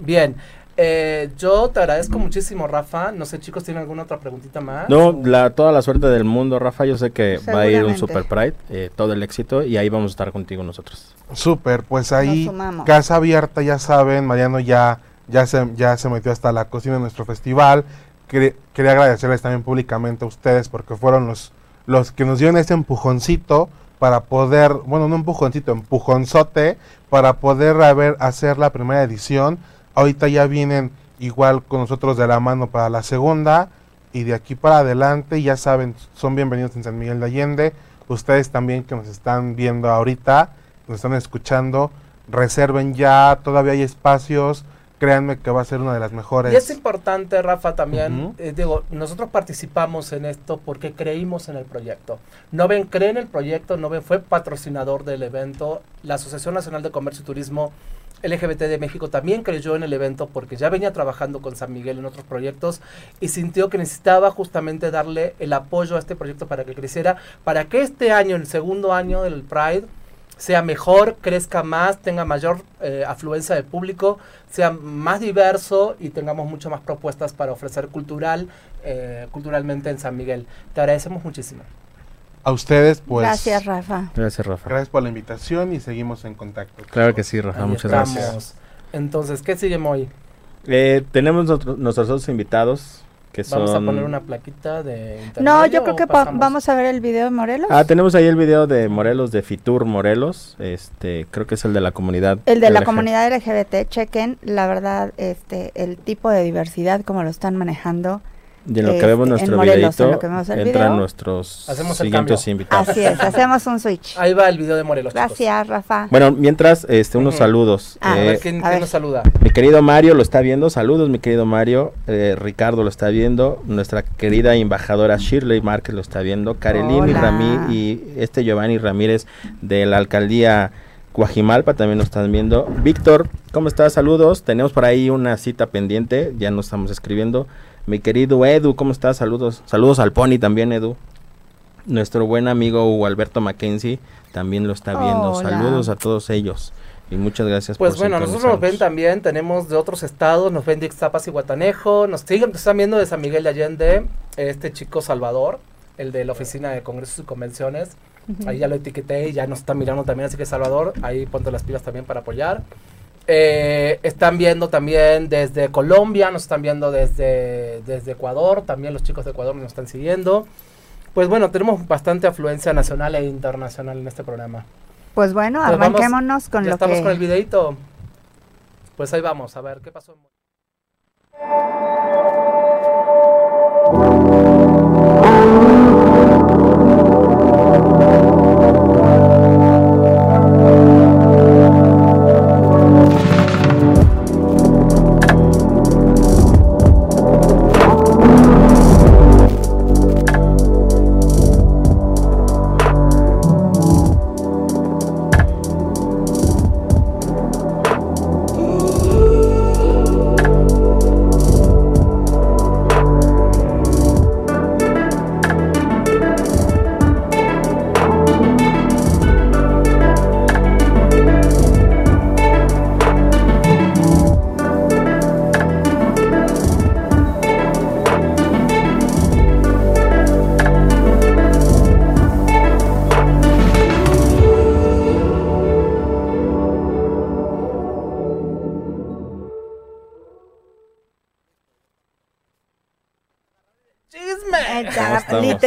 bien. Eh, yo te agradezco muchísimo, Rafa. No sé, chicos, ¿tienen alguna otra preguntita más?
No, la, toda la suerte del mundo, Rafa. Yo sé que va a ir un. Super Pride, eh, todo el éxito, y ahí vamos a estar contigo nosotros.
Súper, pues ahí, casa abierta, ya saben, Mariano ya, ya, se, ya se metió hasta la cocina de nuestro festival. Quería, quería agradecerles también públicamente a ustedes porque fueron los, los que nos dieron ese empujoncito para poder, bueno, no empujoncito, empujonzote, para poder haber, hacer la primera edición. Ahorita ya vienen igual con nosotros de la mano para la segunda y de aquí para adelante, ya saben, son bienvenidos en San Miguel de Allende. Ustedes también que nos están viendo ahorita, nos están escuchando, reserven ya, todavía hay espacios, créanme que va a ser una de las mejores.
Y es importante, Rafa, también, eh, digo, nosotros participamos en esto porque creímos en el proyecto. Noven cree en el proyecto, Noven fue patrocinador del evento, la Asociación Nacional de Comercio y Turismo LGBT de México también creyó en el evento porque ya venía trabajando con San Miguel en otros proyectos y sintió que necesitaba justamente darle el apoyo a este proyecto para que creciera, para que este año, el segundo año del Pride, sea mejor, crezca más, tenga mayor eh, afluencia de público, sea más diverso y tengamos mucho más propuestas para ofrecer cultural, eh, culturalmente en San Miguel. Te agradecemos muchísimo.
A ustedes, pues.
Gracias, Rafa.
Gracias, Rafa.
Gracias por la invitación y seguimos en contacto.
Claro que sí, Rafa.
Ahí
muchas
estamos.
gracias.
Entonces, ¿qué sigue hoy?
Eh, tenemos nuestro- nuestros otros invitados que son...
Vamos a poner una plaquita de
No, yo creo que vamos a ver el video de Morelos.
Ah, tenemos ahí el video de Morelos, de Fitur Morelos. Este, creo que es el de la comunidad.
el de la comunidad LGBT, chequen, la verdad, este, el tipo de diversidad, como lo están manejando.
Y en lo que
este,
vemos
en
nuestro
Morelos, en
videito,
lo que vemos el
entran
video.
nuestros
Hacemos
siguientes invitados.
Así es, hacemos un switch.
Ahí va el video de Morelos. chicos.
Gracias, Rafa.
Bueno, mientras, este, unos saludos.
Ah,
A
Eh,
ver, ¿quién,
a
quién
ver.
nos saluda?
Mi querido Mario lo está viendo. Saludos, mi querido Mario. Eh, Ricardo lo está viendo. Nuestra querida embajadora Shirley Márquez lo está viendo. Karelini. Ramí y este Giovanni Ramírez de la alcaldía Guajimalpa también lo están viendo. Víctor, ¿cómo estás? Saludos. Tenemos por ahí una cita pendiente. Ya nos estamos escribiendo. Mi querido Edu, ¿cómo estás? Saludos. Saludos al Pony también, Edu. Nuestro buen amigo Hugo Alberto Mackenzie también lo está viendo.
Hola.
Saludos a todos ellos. Y muchas gracias
Pues
por
bueno, nosotros nos ven también, tenemos de otros estados, nos ven de Ixtapas y Guatanejo, nos siguen, nos están viendo de San Miguel de Allende, este chico Salvador, el de la oficina de congresos y convenciones, ahí ya lo etiqueté y ya nos están mirando también, así que Salvador, ahí ponte las pilas también para apoyar. Eh, están viendo también desde Colombia, nos están viendo desde, desde Ecuador, también los chicos de Ecuador nos están siguiendo. Pues bueno, tenemos bastante afluencia nacional e internacional en este programa.
Pues bueno,
vamos-
arranquémonos con
ya
lo
estamos
que...
con el videito. Pues ahí vamos, a ver qué pasó. en-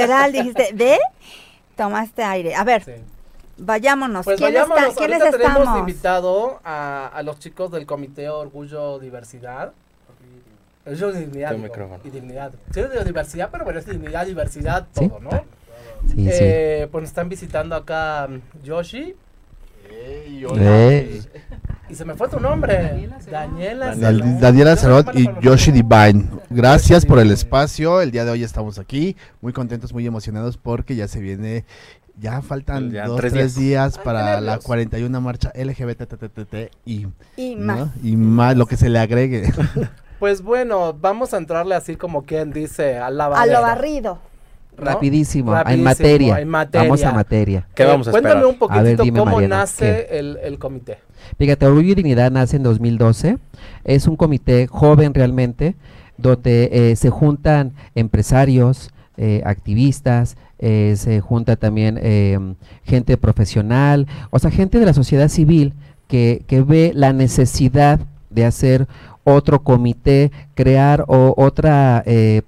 literal, dijiste, ¿de? Tomaste aire. A ver,
Sí.
vayámonos.
Pues
¿Quién está-
vayámonos,
¿Quiénes
ahorita tenemos
estamos?
invitado a, a los chicos del Comité Orgullo Diversidad. Orgullo Dignidad. Y dignidad. Sí, de diversidad, pero bueno, es dignidad, diversidad,
Sí.
todo, ¿no?
Sí,
Eh, Pues nos están visitando acá mm, Yoshi
sí. Eh,
Y se me fue tu nombre. Daniela
Daniela, Daniela Cerot y Yoshi Divine. Gracias por el espacio. El día de hoy estamos aquí, muy contentos, muy emocionados porque ya se viene ya faltan dos, tres, días, para la 41 marcha LGBT y,
y más.
Y más lo que se le agregue.
Pues bueno, vamos a entrarle así como quien dice a la
A lo barrido.
Rapidísimo, en, materia. Vamos a materia.
¿Qué vamos a esperar? Cuéntame un poquitito cómo nace el, comité.
Fíjate, Orgullo y Dignidad nace en 2012. Es un comité joven realmente, donde eh, se juntan empresarios, eh, activistas, eh, se junta también gente profesional, o sea, gente de la sociedad civil que, que ve la necesidad de hacer otro comité, crear o otra, eh,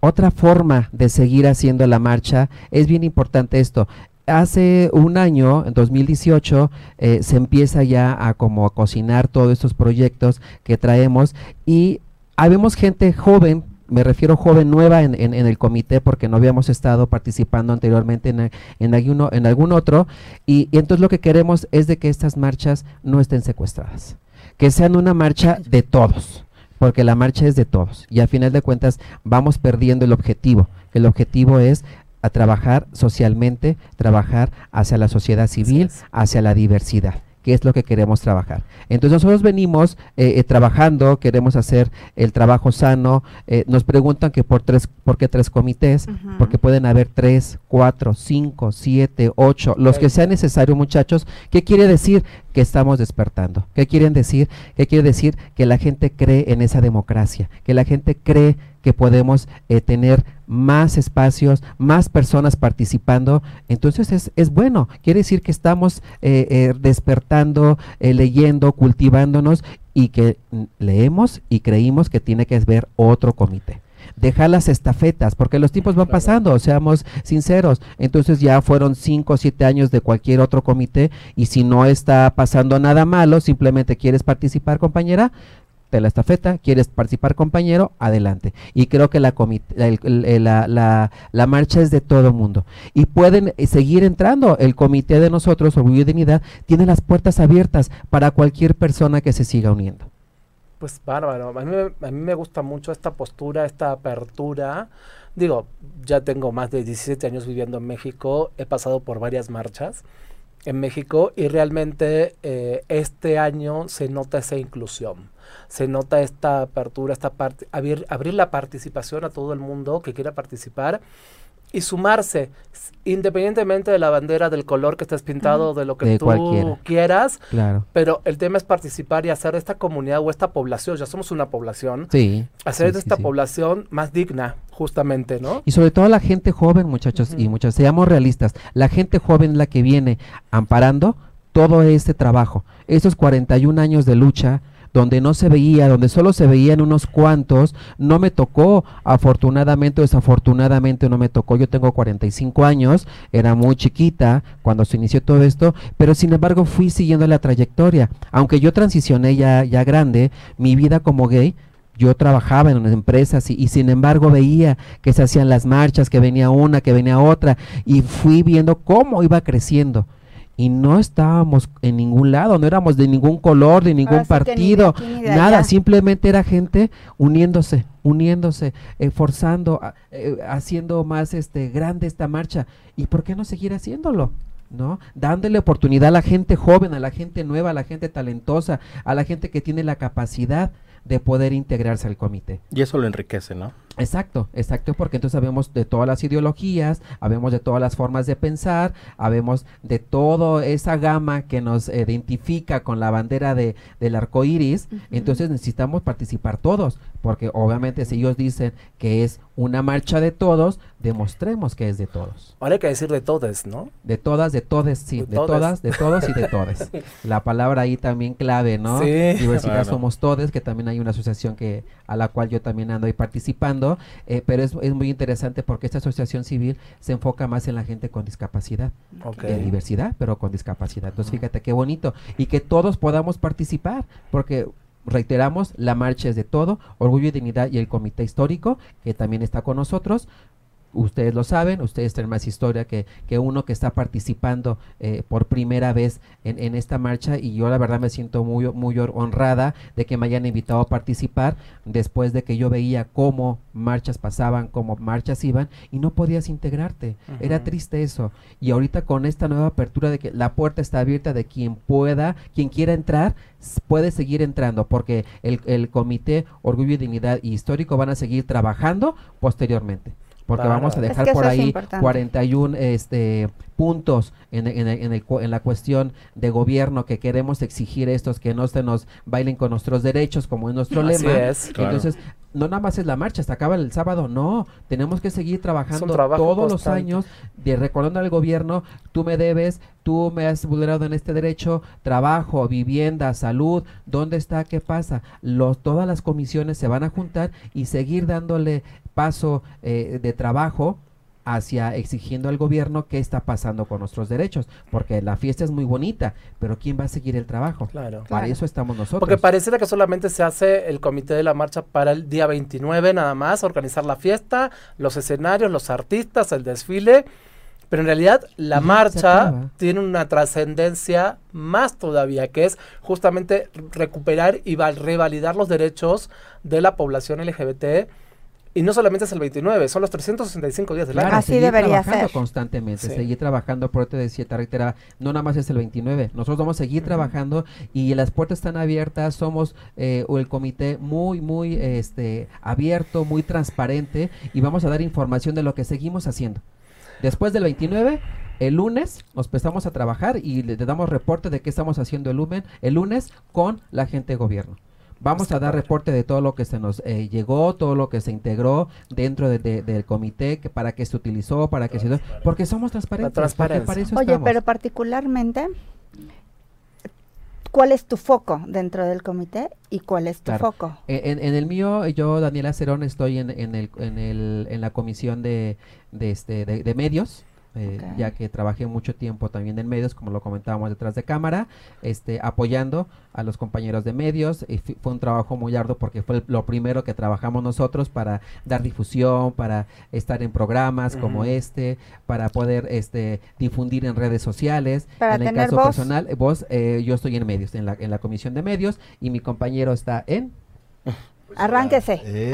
otra forma de seguir haciendo la marcha. Es bien importante esto. Hace un año, en 2018, eh, se empieza ya a como a cocinar todos estos proyectos que traemos y habemos gente joven me refiero joven nueva en, el comité porque no habíamos estado participando anteriormente en, en, en algún otro y, y, entonces lo que queremos es de que estas marchas no estén secuestradas que sean una marcha de todos, porque la marcha es de todos. Y a final de cuentas vamos perdiendo el objetivo. El objetivo es a trabajar socialmente, trabajar hacia la sociedad civil, hacia la diversidad qué es lo que queremos trabajar. Entonces nosotros venimos eh, eh, trabajando, queremos hacer el trabajo sano, eh, nos preguntan que por tres, ¿por qué tres comités? Porque pueden haber tres, cuatro, cinco, siete, ocho, los que sea necesario muchachos. ¿Qué quiere decir? Que estamos despertando. ¿Qué quieren decir? ¿Qué quiere decir? Que la gente cree en esa democracia, que la gente cree que podemos eh, tener más espacios, más personas participando, entonces es, es bueno, quiere decir que estamos eh, eh, despertando, leyendo, cultivándonos y que leemos y creímos que tiene que haber otro comité. Dejar las estafetas, porque los tiempos van pasando, seamos sinceros. Entonces ya fueron cinco o siete años de cualquier otro comité y si no está pasando nada malo, simplemente quieres participar, compañera, de la estafeta, quieres participar compañero, adelante. Y creo que la, la, la, marcha es de todo mundo. Y pueden eh, seguir entrando. El comité de nosotros, Orgullo y Dignidad, tiene las puertas abiertas para cualquier persona que se siga uniendo.
Pues bárbaro. A mí, a mí me gusta mucho esta postura, esta apertura. Digo, ya tengo más de 17 años viviendo en México, he pasado por varias marchas en México y realmente eh, este año se nota esa inclusión se nota esta apertura, esta parte, abrir, abrir la participación a todo el mundo que quiera participar y sumarse, independientemente de la bandera, del color que estés pintado, de lo que tú quieras.
Claro.
Pero el tema es participar y hacer esta comunidad o esta población, ya somos una población,
sí,
hacer de esta población más digna, justamente, ¿no?
Y sobre todo la gente joven, muchachos y muchachos, seamos realistas, la gente joven es la que viene amparando todo este trabajo, esos 41 años de lucha, donde no se veía, donde solo se veían unos cuantos, no me tocó, afortunadamente o desafortunadamente no me tocó, yo tengo 45 años, era muy chiquita cuando se inició todo esto, pero sin embargo fui siguiendo la trayectoria, aunque yo transicioné ya, ya grande, mi vida como gay, yo trabajaba en unas empresas y, y, sin embargo veía que se hacían las marchas, que venía una, que venía otra, y fui viendo cómo iba creciendo y no estábamos en ningún lado, no éramos de ningún color, de ningún partido, nada, simplemente era gente uniéndose, uniéndose, eh, forzando, eh, haciendo más este grande esta marcha. ¿Y por qué no seguir haciéndolo? ¿no? Dándole oportunidad a la gente joven, a la gente nueva, a la gente talentosa, a la gente que tiene la capacidad de poder integrarse al comité.
Y eso lo enriquece, ¿no?
Exacto, exacto, porque entonces sabemos de todas las ideologías, sabemos de todas las formas de pensar, sabemos de toda esa gama que nos identifica con la bandera de, del arco iris, entonces necesitamos participar todos, porque obviamente si ellos dicen que es una marcha de todos, demostremos que es de todos.
Ahora hay que decir de todas, ¿no?
De todas, de todes, sí, de, todas, de todos y de todes. la palabra ahí también clave, ¿no?
Sí.
Diversidad somos todes, que también hay una asociación que a la cual yo también ando ahí participando eh, pero es, es, muy interesante porque esta asociación civil se enfoca más en la gente con discapacidad,
okay.
diversidad, pero con discapacidad. Entonces, fíjate qué bonito y que todos podamos participar, porque reiteramos, la marcha es de todo, Orgullo y Dignidad y el Comité Histórico, que también está con nosotros, ustedes lo saben, ustedes tienen más historia que, que uno que está participando eh, por primera vez en, en, esta marcha y yo la verdad me siento muy, muy honrada de que me hayan invitado a participar después de que yo veía cómo marchas pasaban, cómo marchas iban y no podías integrarte. Era triste eso. Y ahorita con esta nueva apertura de que la puerta está abierta de quien pueda, quien quiera entrar, puede seguir entrando porque el, el Comité Orgullo y Dignidad Histórico van a seguir trabajando posteriormente porque vamos a dejar por ahí 41 este, puntos en, en, en, el, en, la cuestión de gobierno que queremos exigir estos que no se nos bailen con nuestros derechos como es nuestro lema. Entonces, no nada más es la marcha, hasta acaba el sábado, no, tenemos que seguir trabajando todos los años de recordando al gobierno, tú me debes, tú me has vulnerado en este derecho, trabajo, vivienda, salud, ¿dónde está? ¿Qué pasa? Los, todas las comisiones se van a juntar y seguir dándole paso eh, de trabajo hacia exigiendo al gobierno qué está pasando con nuestros derechos, porque la fiesta es muy bonita, pero ¿quién va a seguir el trabajo? Claro. Para eso estamos nosotros.
Porque pareciera que solamente se hace el comité de la marcha para el día 29 nada más, organizar la fiesta, los escenarios, los artistas, el desfile, pero en realidad la marcha tiene una trascendencia más todavía, que es justamente recuperar y revalidar los derechos de la población LGBT y no solamente es el 29, son los 365 días del año.
Así debería
ser. constantemente, seguir trabajando, por te decía, reitera, no nada más es el 29, nosotros vamos a seguir trabajando y las puertas están abiertas, somos eh, el comité muy, muy este, abierto, muy transparente y vamos a dar información de lo que seguimos haciendo. Después del 29, el lunes nos empezamos a trabajar y le, damos reporte de qué estamos haciendo el lunes, el lunes con la gente de gobierno. Vamos a dar reporte de todo lo que se nos eh, llegó, todo lo que se integró dentro del comité, que para qué se utilizó, para qué se... Porque somos transparentes. Para
Oye, pero particularmente, ¿cuál es tu foco dentro del comité y cuál es tu foco?
En, el mío, yo, Daniela Cerón, estoy en, en, el, en, el, en la comisión de, de, este, de medios. Eh, ya que trabajé mucho tiempo también en medios, como lo comentábamos detrás de cámara, este, apoyando a los compañeros de medios. Y fue un trabajo muy arduo porque fue lo primero que trabajamos nosotros para dar difusión, para estar en programas como este, para poder este, difundir en redes sociales.
Para
en el
caso
personal, vos, eh, yo estoy en medios, en la, en la comisión de medios, y mi compañero está en...
Pues Arránquese.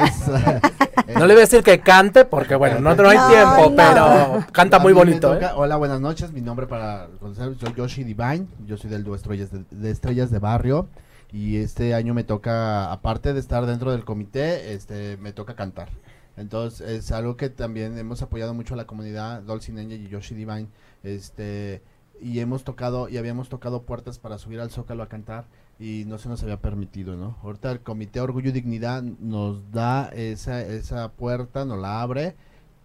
no le voy a decir que cante porque bueno, no, no hay tiempo, pero canta muy bonito. ¿eh?
Hola, buenas noches. Mi nombre para conocer soy Yoshi Divine. Yo soy del dúo Estrellas de, Estrellas de Barrio y este año me toca aparte de estar dentro del comité, este me toca cantar. Entonces es algo que también hemos apoyado mucho a la comunidad Dolce Ninja y Yoshi Divine, este y hemos tocado y habíamos tocado puertas para subir al Zócalo a cantar y no se nos había permitido, ¿no? Ahorita el Comité Orgullo y Dignidad nos da esa, esa puerta, nos la abre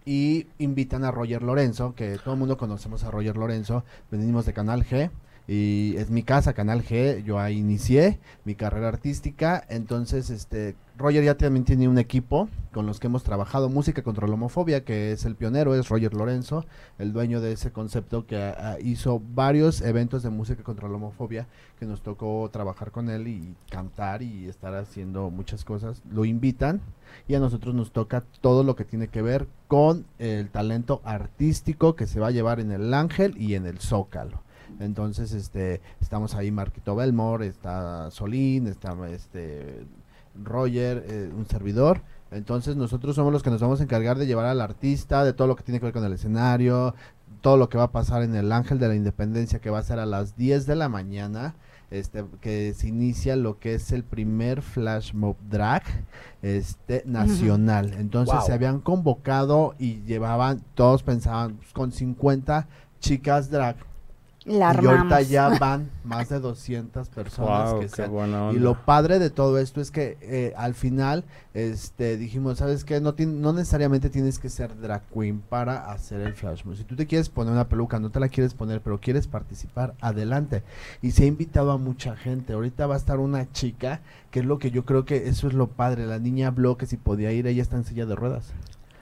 y invitan a Roger Lorenzo, que todo el mundo conocemos a Roger Lorenzo, venimos de Canal G y es mi casa, Canal G, yo ahí inicié mi carrera artística, entonces este Roger ya también tiene un equipo con los que hemos trabajado música contra la homofobia, que es el pionero, es Roger Lorenzo, el dueño de ese concepto que hizo varios eventos de música contra la homofobia, que nos tocó trabajar con él y cantar y estar haciendo muchas cosas. Lo invitan y a nosotros nos toca todo lo que tiene que ver con el talento artístico que se va a llevar en el Ángel y en el Zócalo. Entonces, este, estamos ahí Marquito Belmore, está Solín, está este Roger, eh, un servidor. Entonces nosotros somos los que nos vamos a encargar de llevar al artista, de todo lo que tiene que ver con el escenario, todo lo que va a pasar en el Ángel de la Independencia, que va a ser a las 10 de la mañana, este, que se inicia lo que es el primer flash mob drag este, nacional. Entonces se habían convocado y llevaban, todos pensaban, pues, con 50 chicas drag
la
y ahorita ya van más de 200 personas que se Y lo padre de todo esto es que eh, al final este dijimos, ¿sabes qué? No, no necesariamente tienes que ser drag queen para hacer el flash mob. Si tú te quieres poner una peluca, no te la quieres poner, pero quieres participar, adelante. Y se ha invitado a mucha gente. Ahorita va a estar una chica, que es lo que yo creo que eso es lo padre. La niña habló que si podía ir, ella está en silla de ruedas.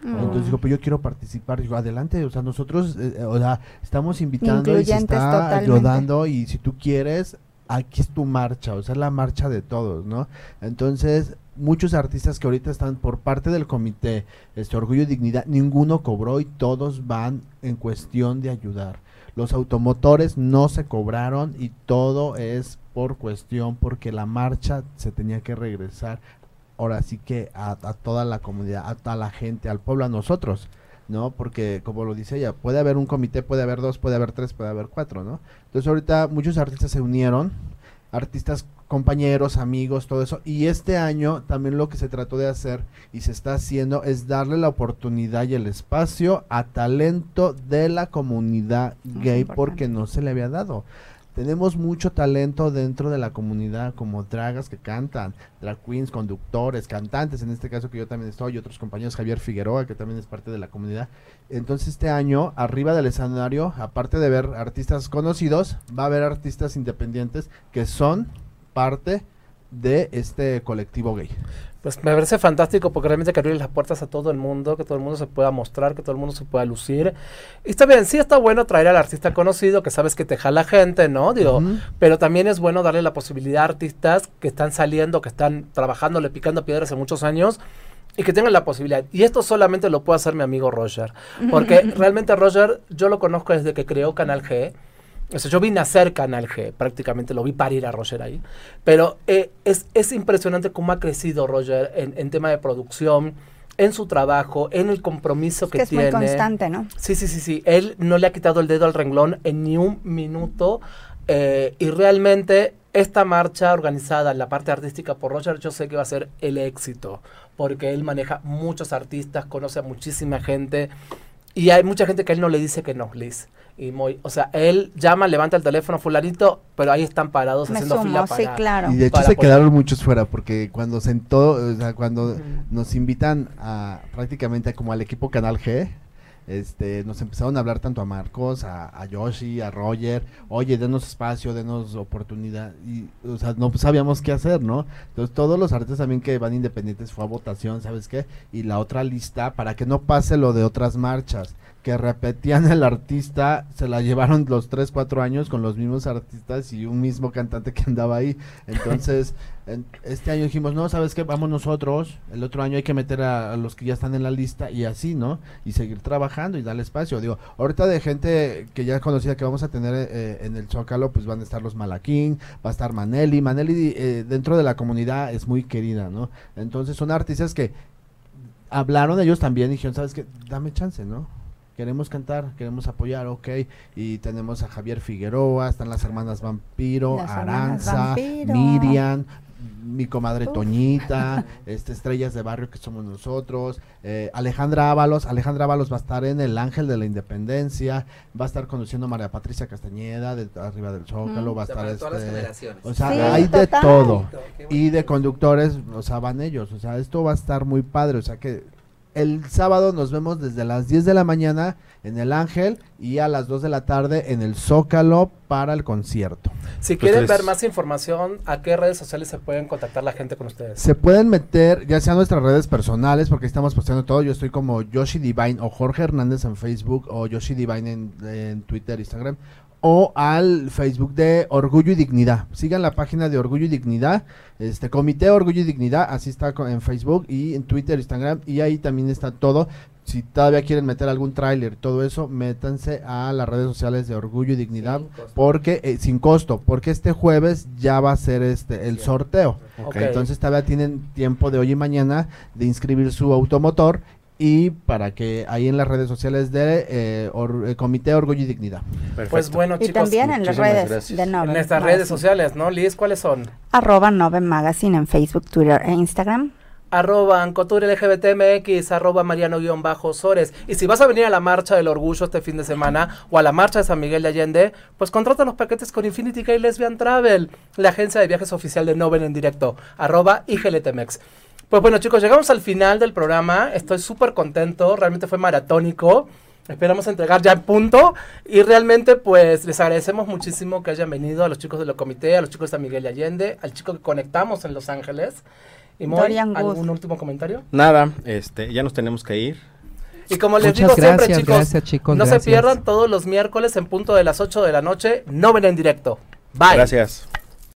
Entonces digo, pues yo quiero participar. Digo, adelante, o sea, nosotros, eh, eh, o sea, estamos invitando y se está ayudando y si tú quieres, aquí es tu marcha, o sea, es la marcha de todos, ¿no? Entonces, muchos artistas que ahorita están por parte del comité, este Orgullo y Dignidad, ninguno cobró y todos van en cuestión de ayudar. Los automotores no se cobraron y todo es por cuestión porque la marcha se tenía que regresar ahora sí que a, toda la comunidad, a toda la gente, al pueblo, a nosotros. ¿no? Porque como lo dice ella, puede haber un comité, puede haber dos, puede haber tres, puede haber cuatro, ¿no? Entonces ahorita muchos artistas se unieron, artistas compañeros, amigos, todo eso. Y este año también lo que se trató de hacer y se está haciendo es darle la oportunidad y el espacio a talento de la comunidad gay porque no se le había dado. Tenemos mucho talento dentro de la comunidad, como dragas que cantan, drag queens, conductores, cantantes, en este caso que yo también estoy, y otros compañeros, Javier Figueroa, que también es parte de la comunidad. Entonces este año, arriba del escenario, aparte de ver artistas conocidos, va a haber artistas independientes que son parte de este colectivo gay.
Pues me parece fantástico porque realmente que abrir las puertas a todo el mundo, que todo el mundo se pueda mostrar, que todo el mundo se pueda lucir. Y está bien, sí está bueno traer al artista conocido, que sabes que te jala gente, ¿no? Digo, pero también es bueno darle la posibilidad a artistas que están saliendo, que están trabajando, le picando piedras hace muchos años y que tengan la posibilidad. Y esto solamente lo puede hacer mi amigo Roger, porque realmente Roger yo lo conozco desde que creó Canal G yo vi nacer Canal G, prácticamente lo vi parir a Roger ahí. Pero eh, es, es, impresionante cómo ha crecido Roger en, en, tema de producción, en su trabajo, en el compromiso que, tiene. Es
muy constante, ¿no?
Sí, sí, sí, sí. Él no le ha quitado el dedo al renglón en ni un minuto. Eh, y realmente esta marcha organizada en la parte artística por Roger, yo sé que va a ser el éxito, porque él maneja muchos artistas, conoce a muchísima gente. Y hay mucha gente que él no le dice que no, Liz y muy, o sea, él llama, levanta el teléfono fulanito, pero ahí están parados haciendo fila para,
sí, claro.
Y de hecho se quedaron muchos fuera porque cuando sentó, o sea, cuando nos invitan a prácticamente como al equipo Canal G, este, nos empezaron a hablar tanto a Marcos, a, Yoshi, a Roger, oye, denos espacio, denos oportunidad, y, o sea, no sabíamos qué hacer, ¿no? Entonces, todos los artistas también que van independientes fue a votación, ¿sabes qué? Y la otra lista, para que no pase lo de otras marchas, que repetían el artista, se la llevaron los 3, 4 años con los mismos artistas y un mismo cantante que andaba ahí. Entonces, este año dijimos, no, ¿sabes qué? Vamos nosotros, el otro año hay que meter a, los que ya están en la lista y así, ¿no? Y seguir trabajando y darle espacio. Digo, ahorita de gente que ya conocida que vamos a tener eh, en el Zócalo, pues van a estar los Malaquín, va a estar Maneli. Maneli eh, dentro de la comunidad es muy querida, ¿no? Entonces son artistas que hablaron ellos también y dijeron, ¿sabes qué? Dame chance, ¿no? Queremos cantar, queremos apoyar, ok. Y tenemos a Javier Figueroa, están las hermanas Vampiro, Aranza, Miriam, mi comadre Toñita, este, Estrellas de Barrio que somos nosotros, eh, Alejandra Ábalos, Alejandra Ábalos va a estar en el Ángel de la Independencia, va a estar conduciendo a María Patricia Castañeda de arriba del Zócalo, va a estar este, o sea, hay de todo. Y de conductores, o sea, van ellos, o sea, esto va a estar muy padre, o sea que el sábado nos vemos desde las 10 de la mañana en el Ángel y a las 2 de la tarde en el Zócalo para el concierto.
Si quieren ver más información, ¿a qué redes sociales se pueden contactar la gente con ustedes?
Se pueden meter ya sea nuestras redes personales, porque estamos posteando todo. Yo estoy como Yoshi Divine o Jorge Hernández en Facebook o Yoshi Divine en, en Twitter, Instagram o al Facebook de Orgullo y Dignidad. Sigan la página de Orgullo y Dignidad, este Comité Orgullo y Dignidad, así está en Facebook y en Twitter, Instagram y ahí también está todo. Si todavía quieren meter algún tráiler, todo eso, métanse a las redes sociales de Orgullo y Dignidad porque eh, sin costo, porque este jueves ya va a ser este el sorteo. Entonces todavía tienen tiempo de hoy y mañana de inscribir su automotor y para que ahí en las redes sociales de eh, eh, Comité Orgullo y Dignidad.
Pues bueno, chicos.
Y también en las redes de
En nuestras redes sociales, ¿no? Liz, ¿cuáles son?
Arroba Nove Magazine en Facebook, Twitter e Instagram.
Arroba Ancotur LGBTMX, arroba Mariano-Sores. Y si vas a venir a la marcha del orgullo este fin de semana o a la marcha de San Miguel de Allende, pues contrata los paquetes con Infinity Gay Lesbian Travel, la agencia de viajes oficial de Noven en directo, arroba IGLTMX. Pues bueno, chicos, llegamos al final del programa. Estoy súper contento. Realmente fue maratónico. Esperamos entregar ya en punto. Y realmente, pues, les agradecemos muchísimo que hayan venido a los chicos de la comité, a los chicos de San Miguel de Allende, al chico que conectamos en Los Ángeles. Y Moy, ¿algún último comentario?
Nada, este, ya nos tenemos que ir.
Y como les digo siempre, chicos, no se pierdan todos los miércoles en punto de las 8 de la noche. No ven en directo. Bye.
Gracias.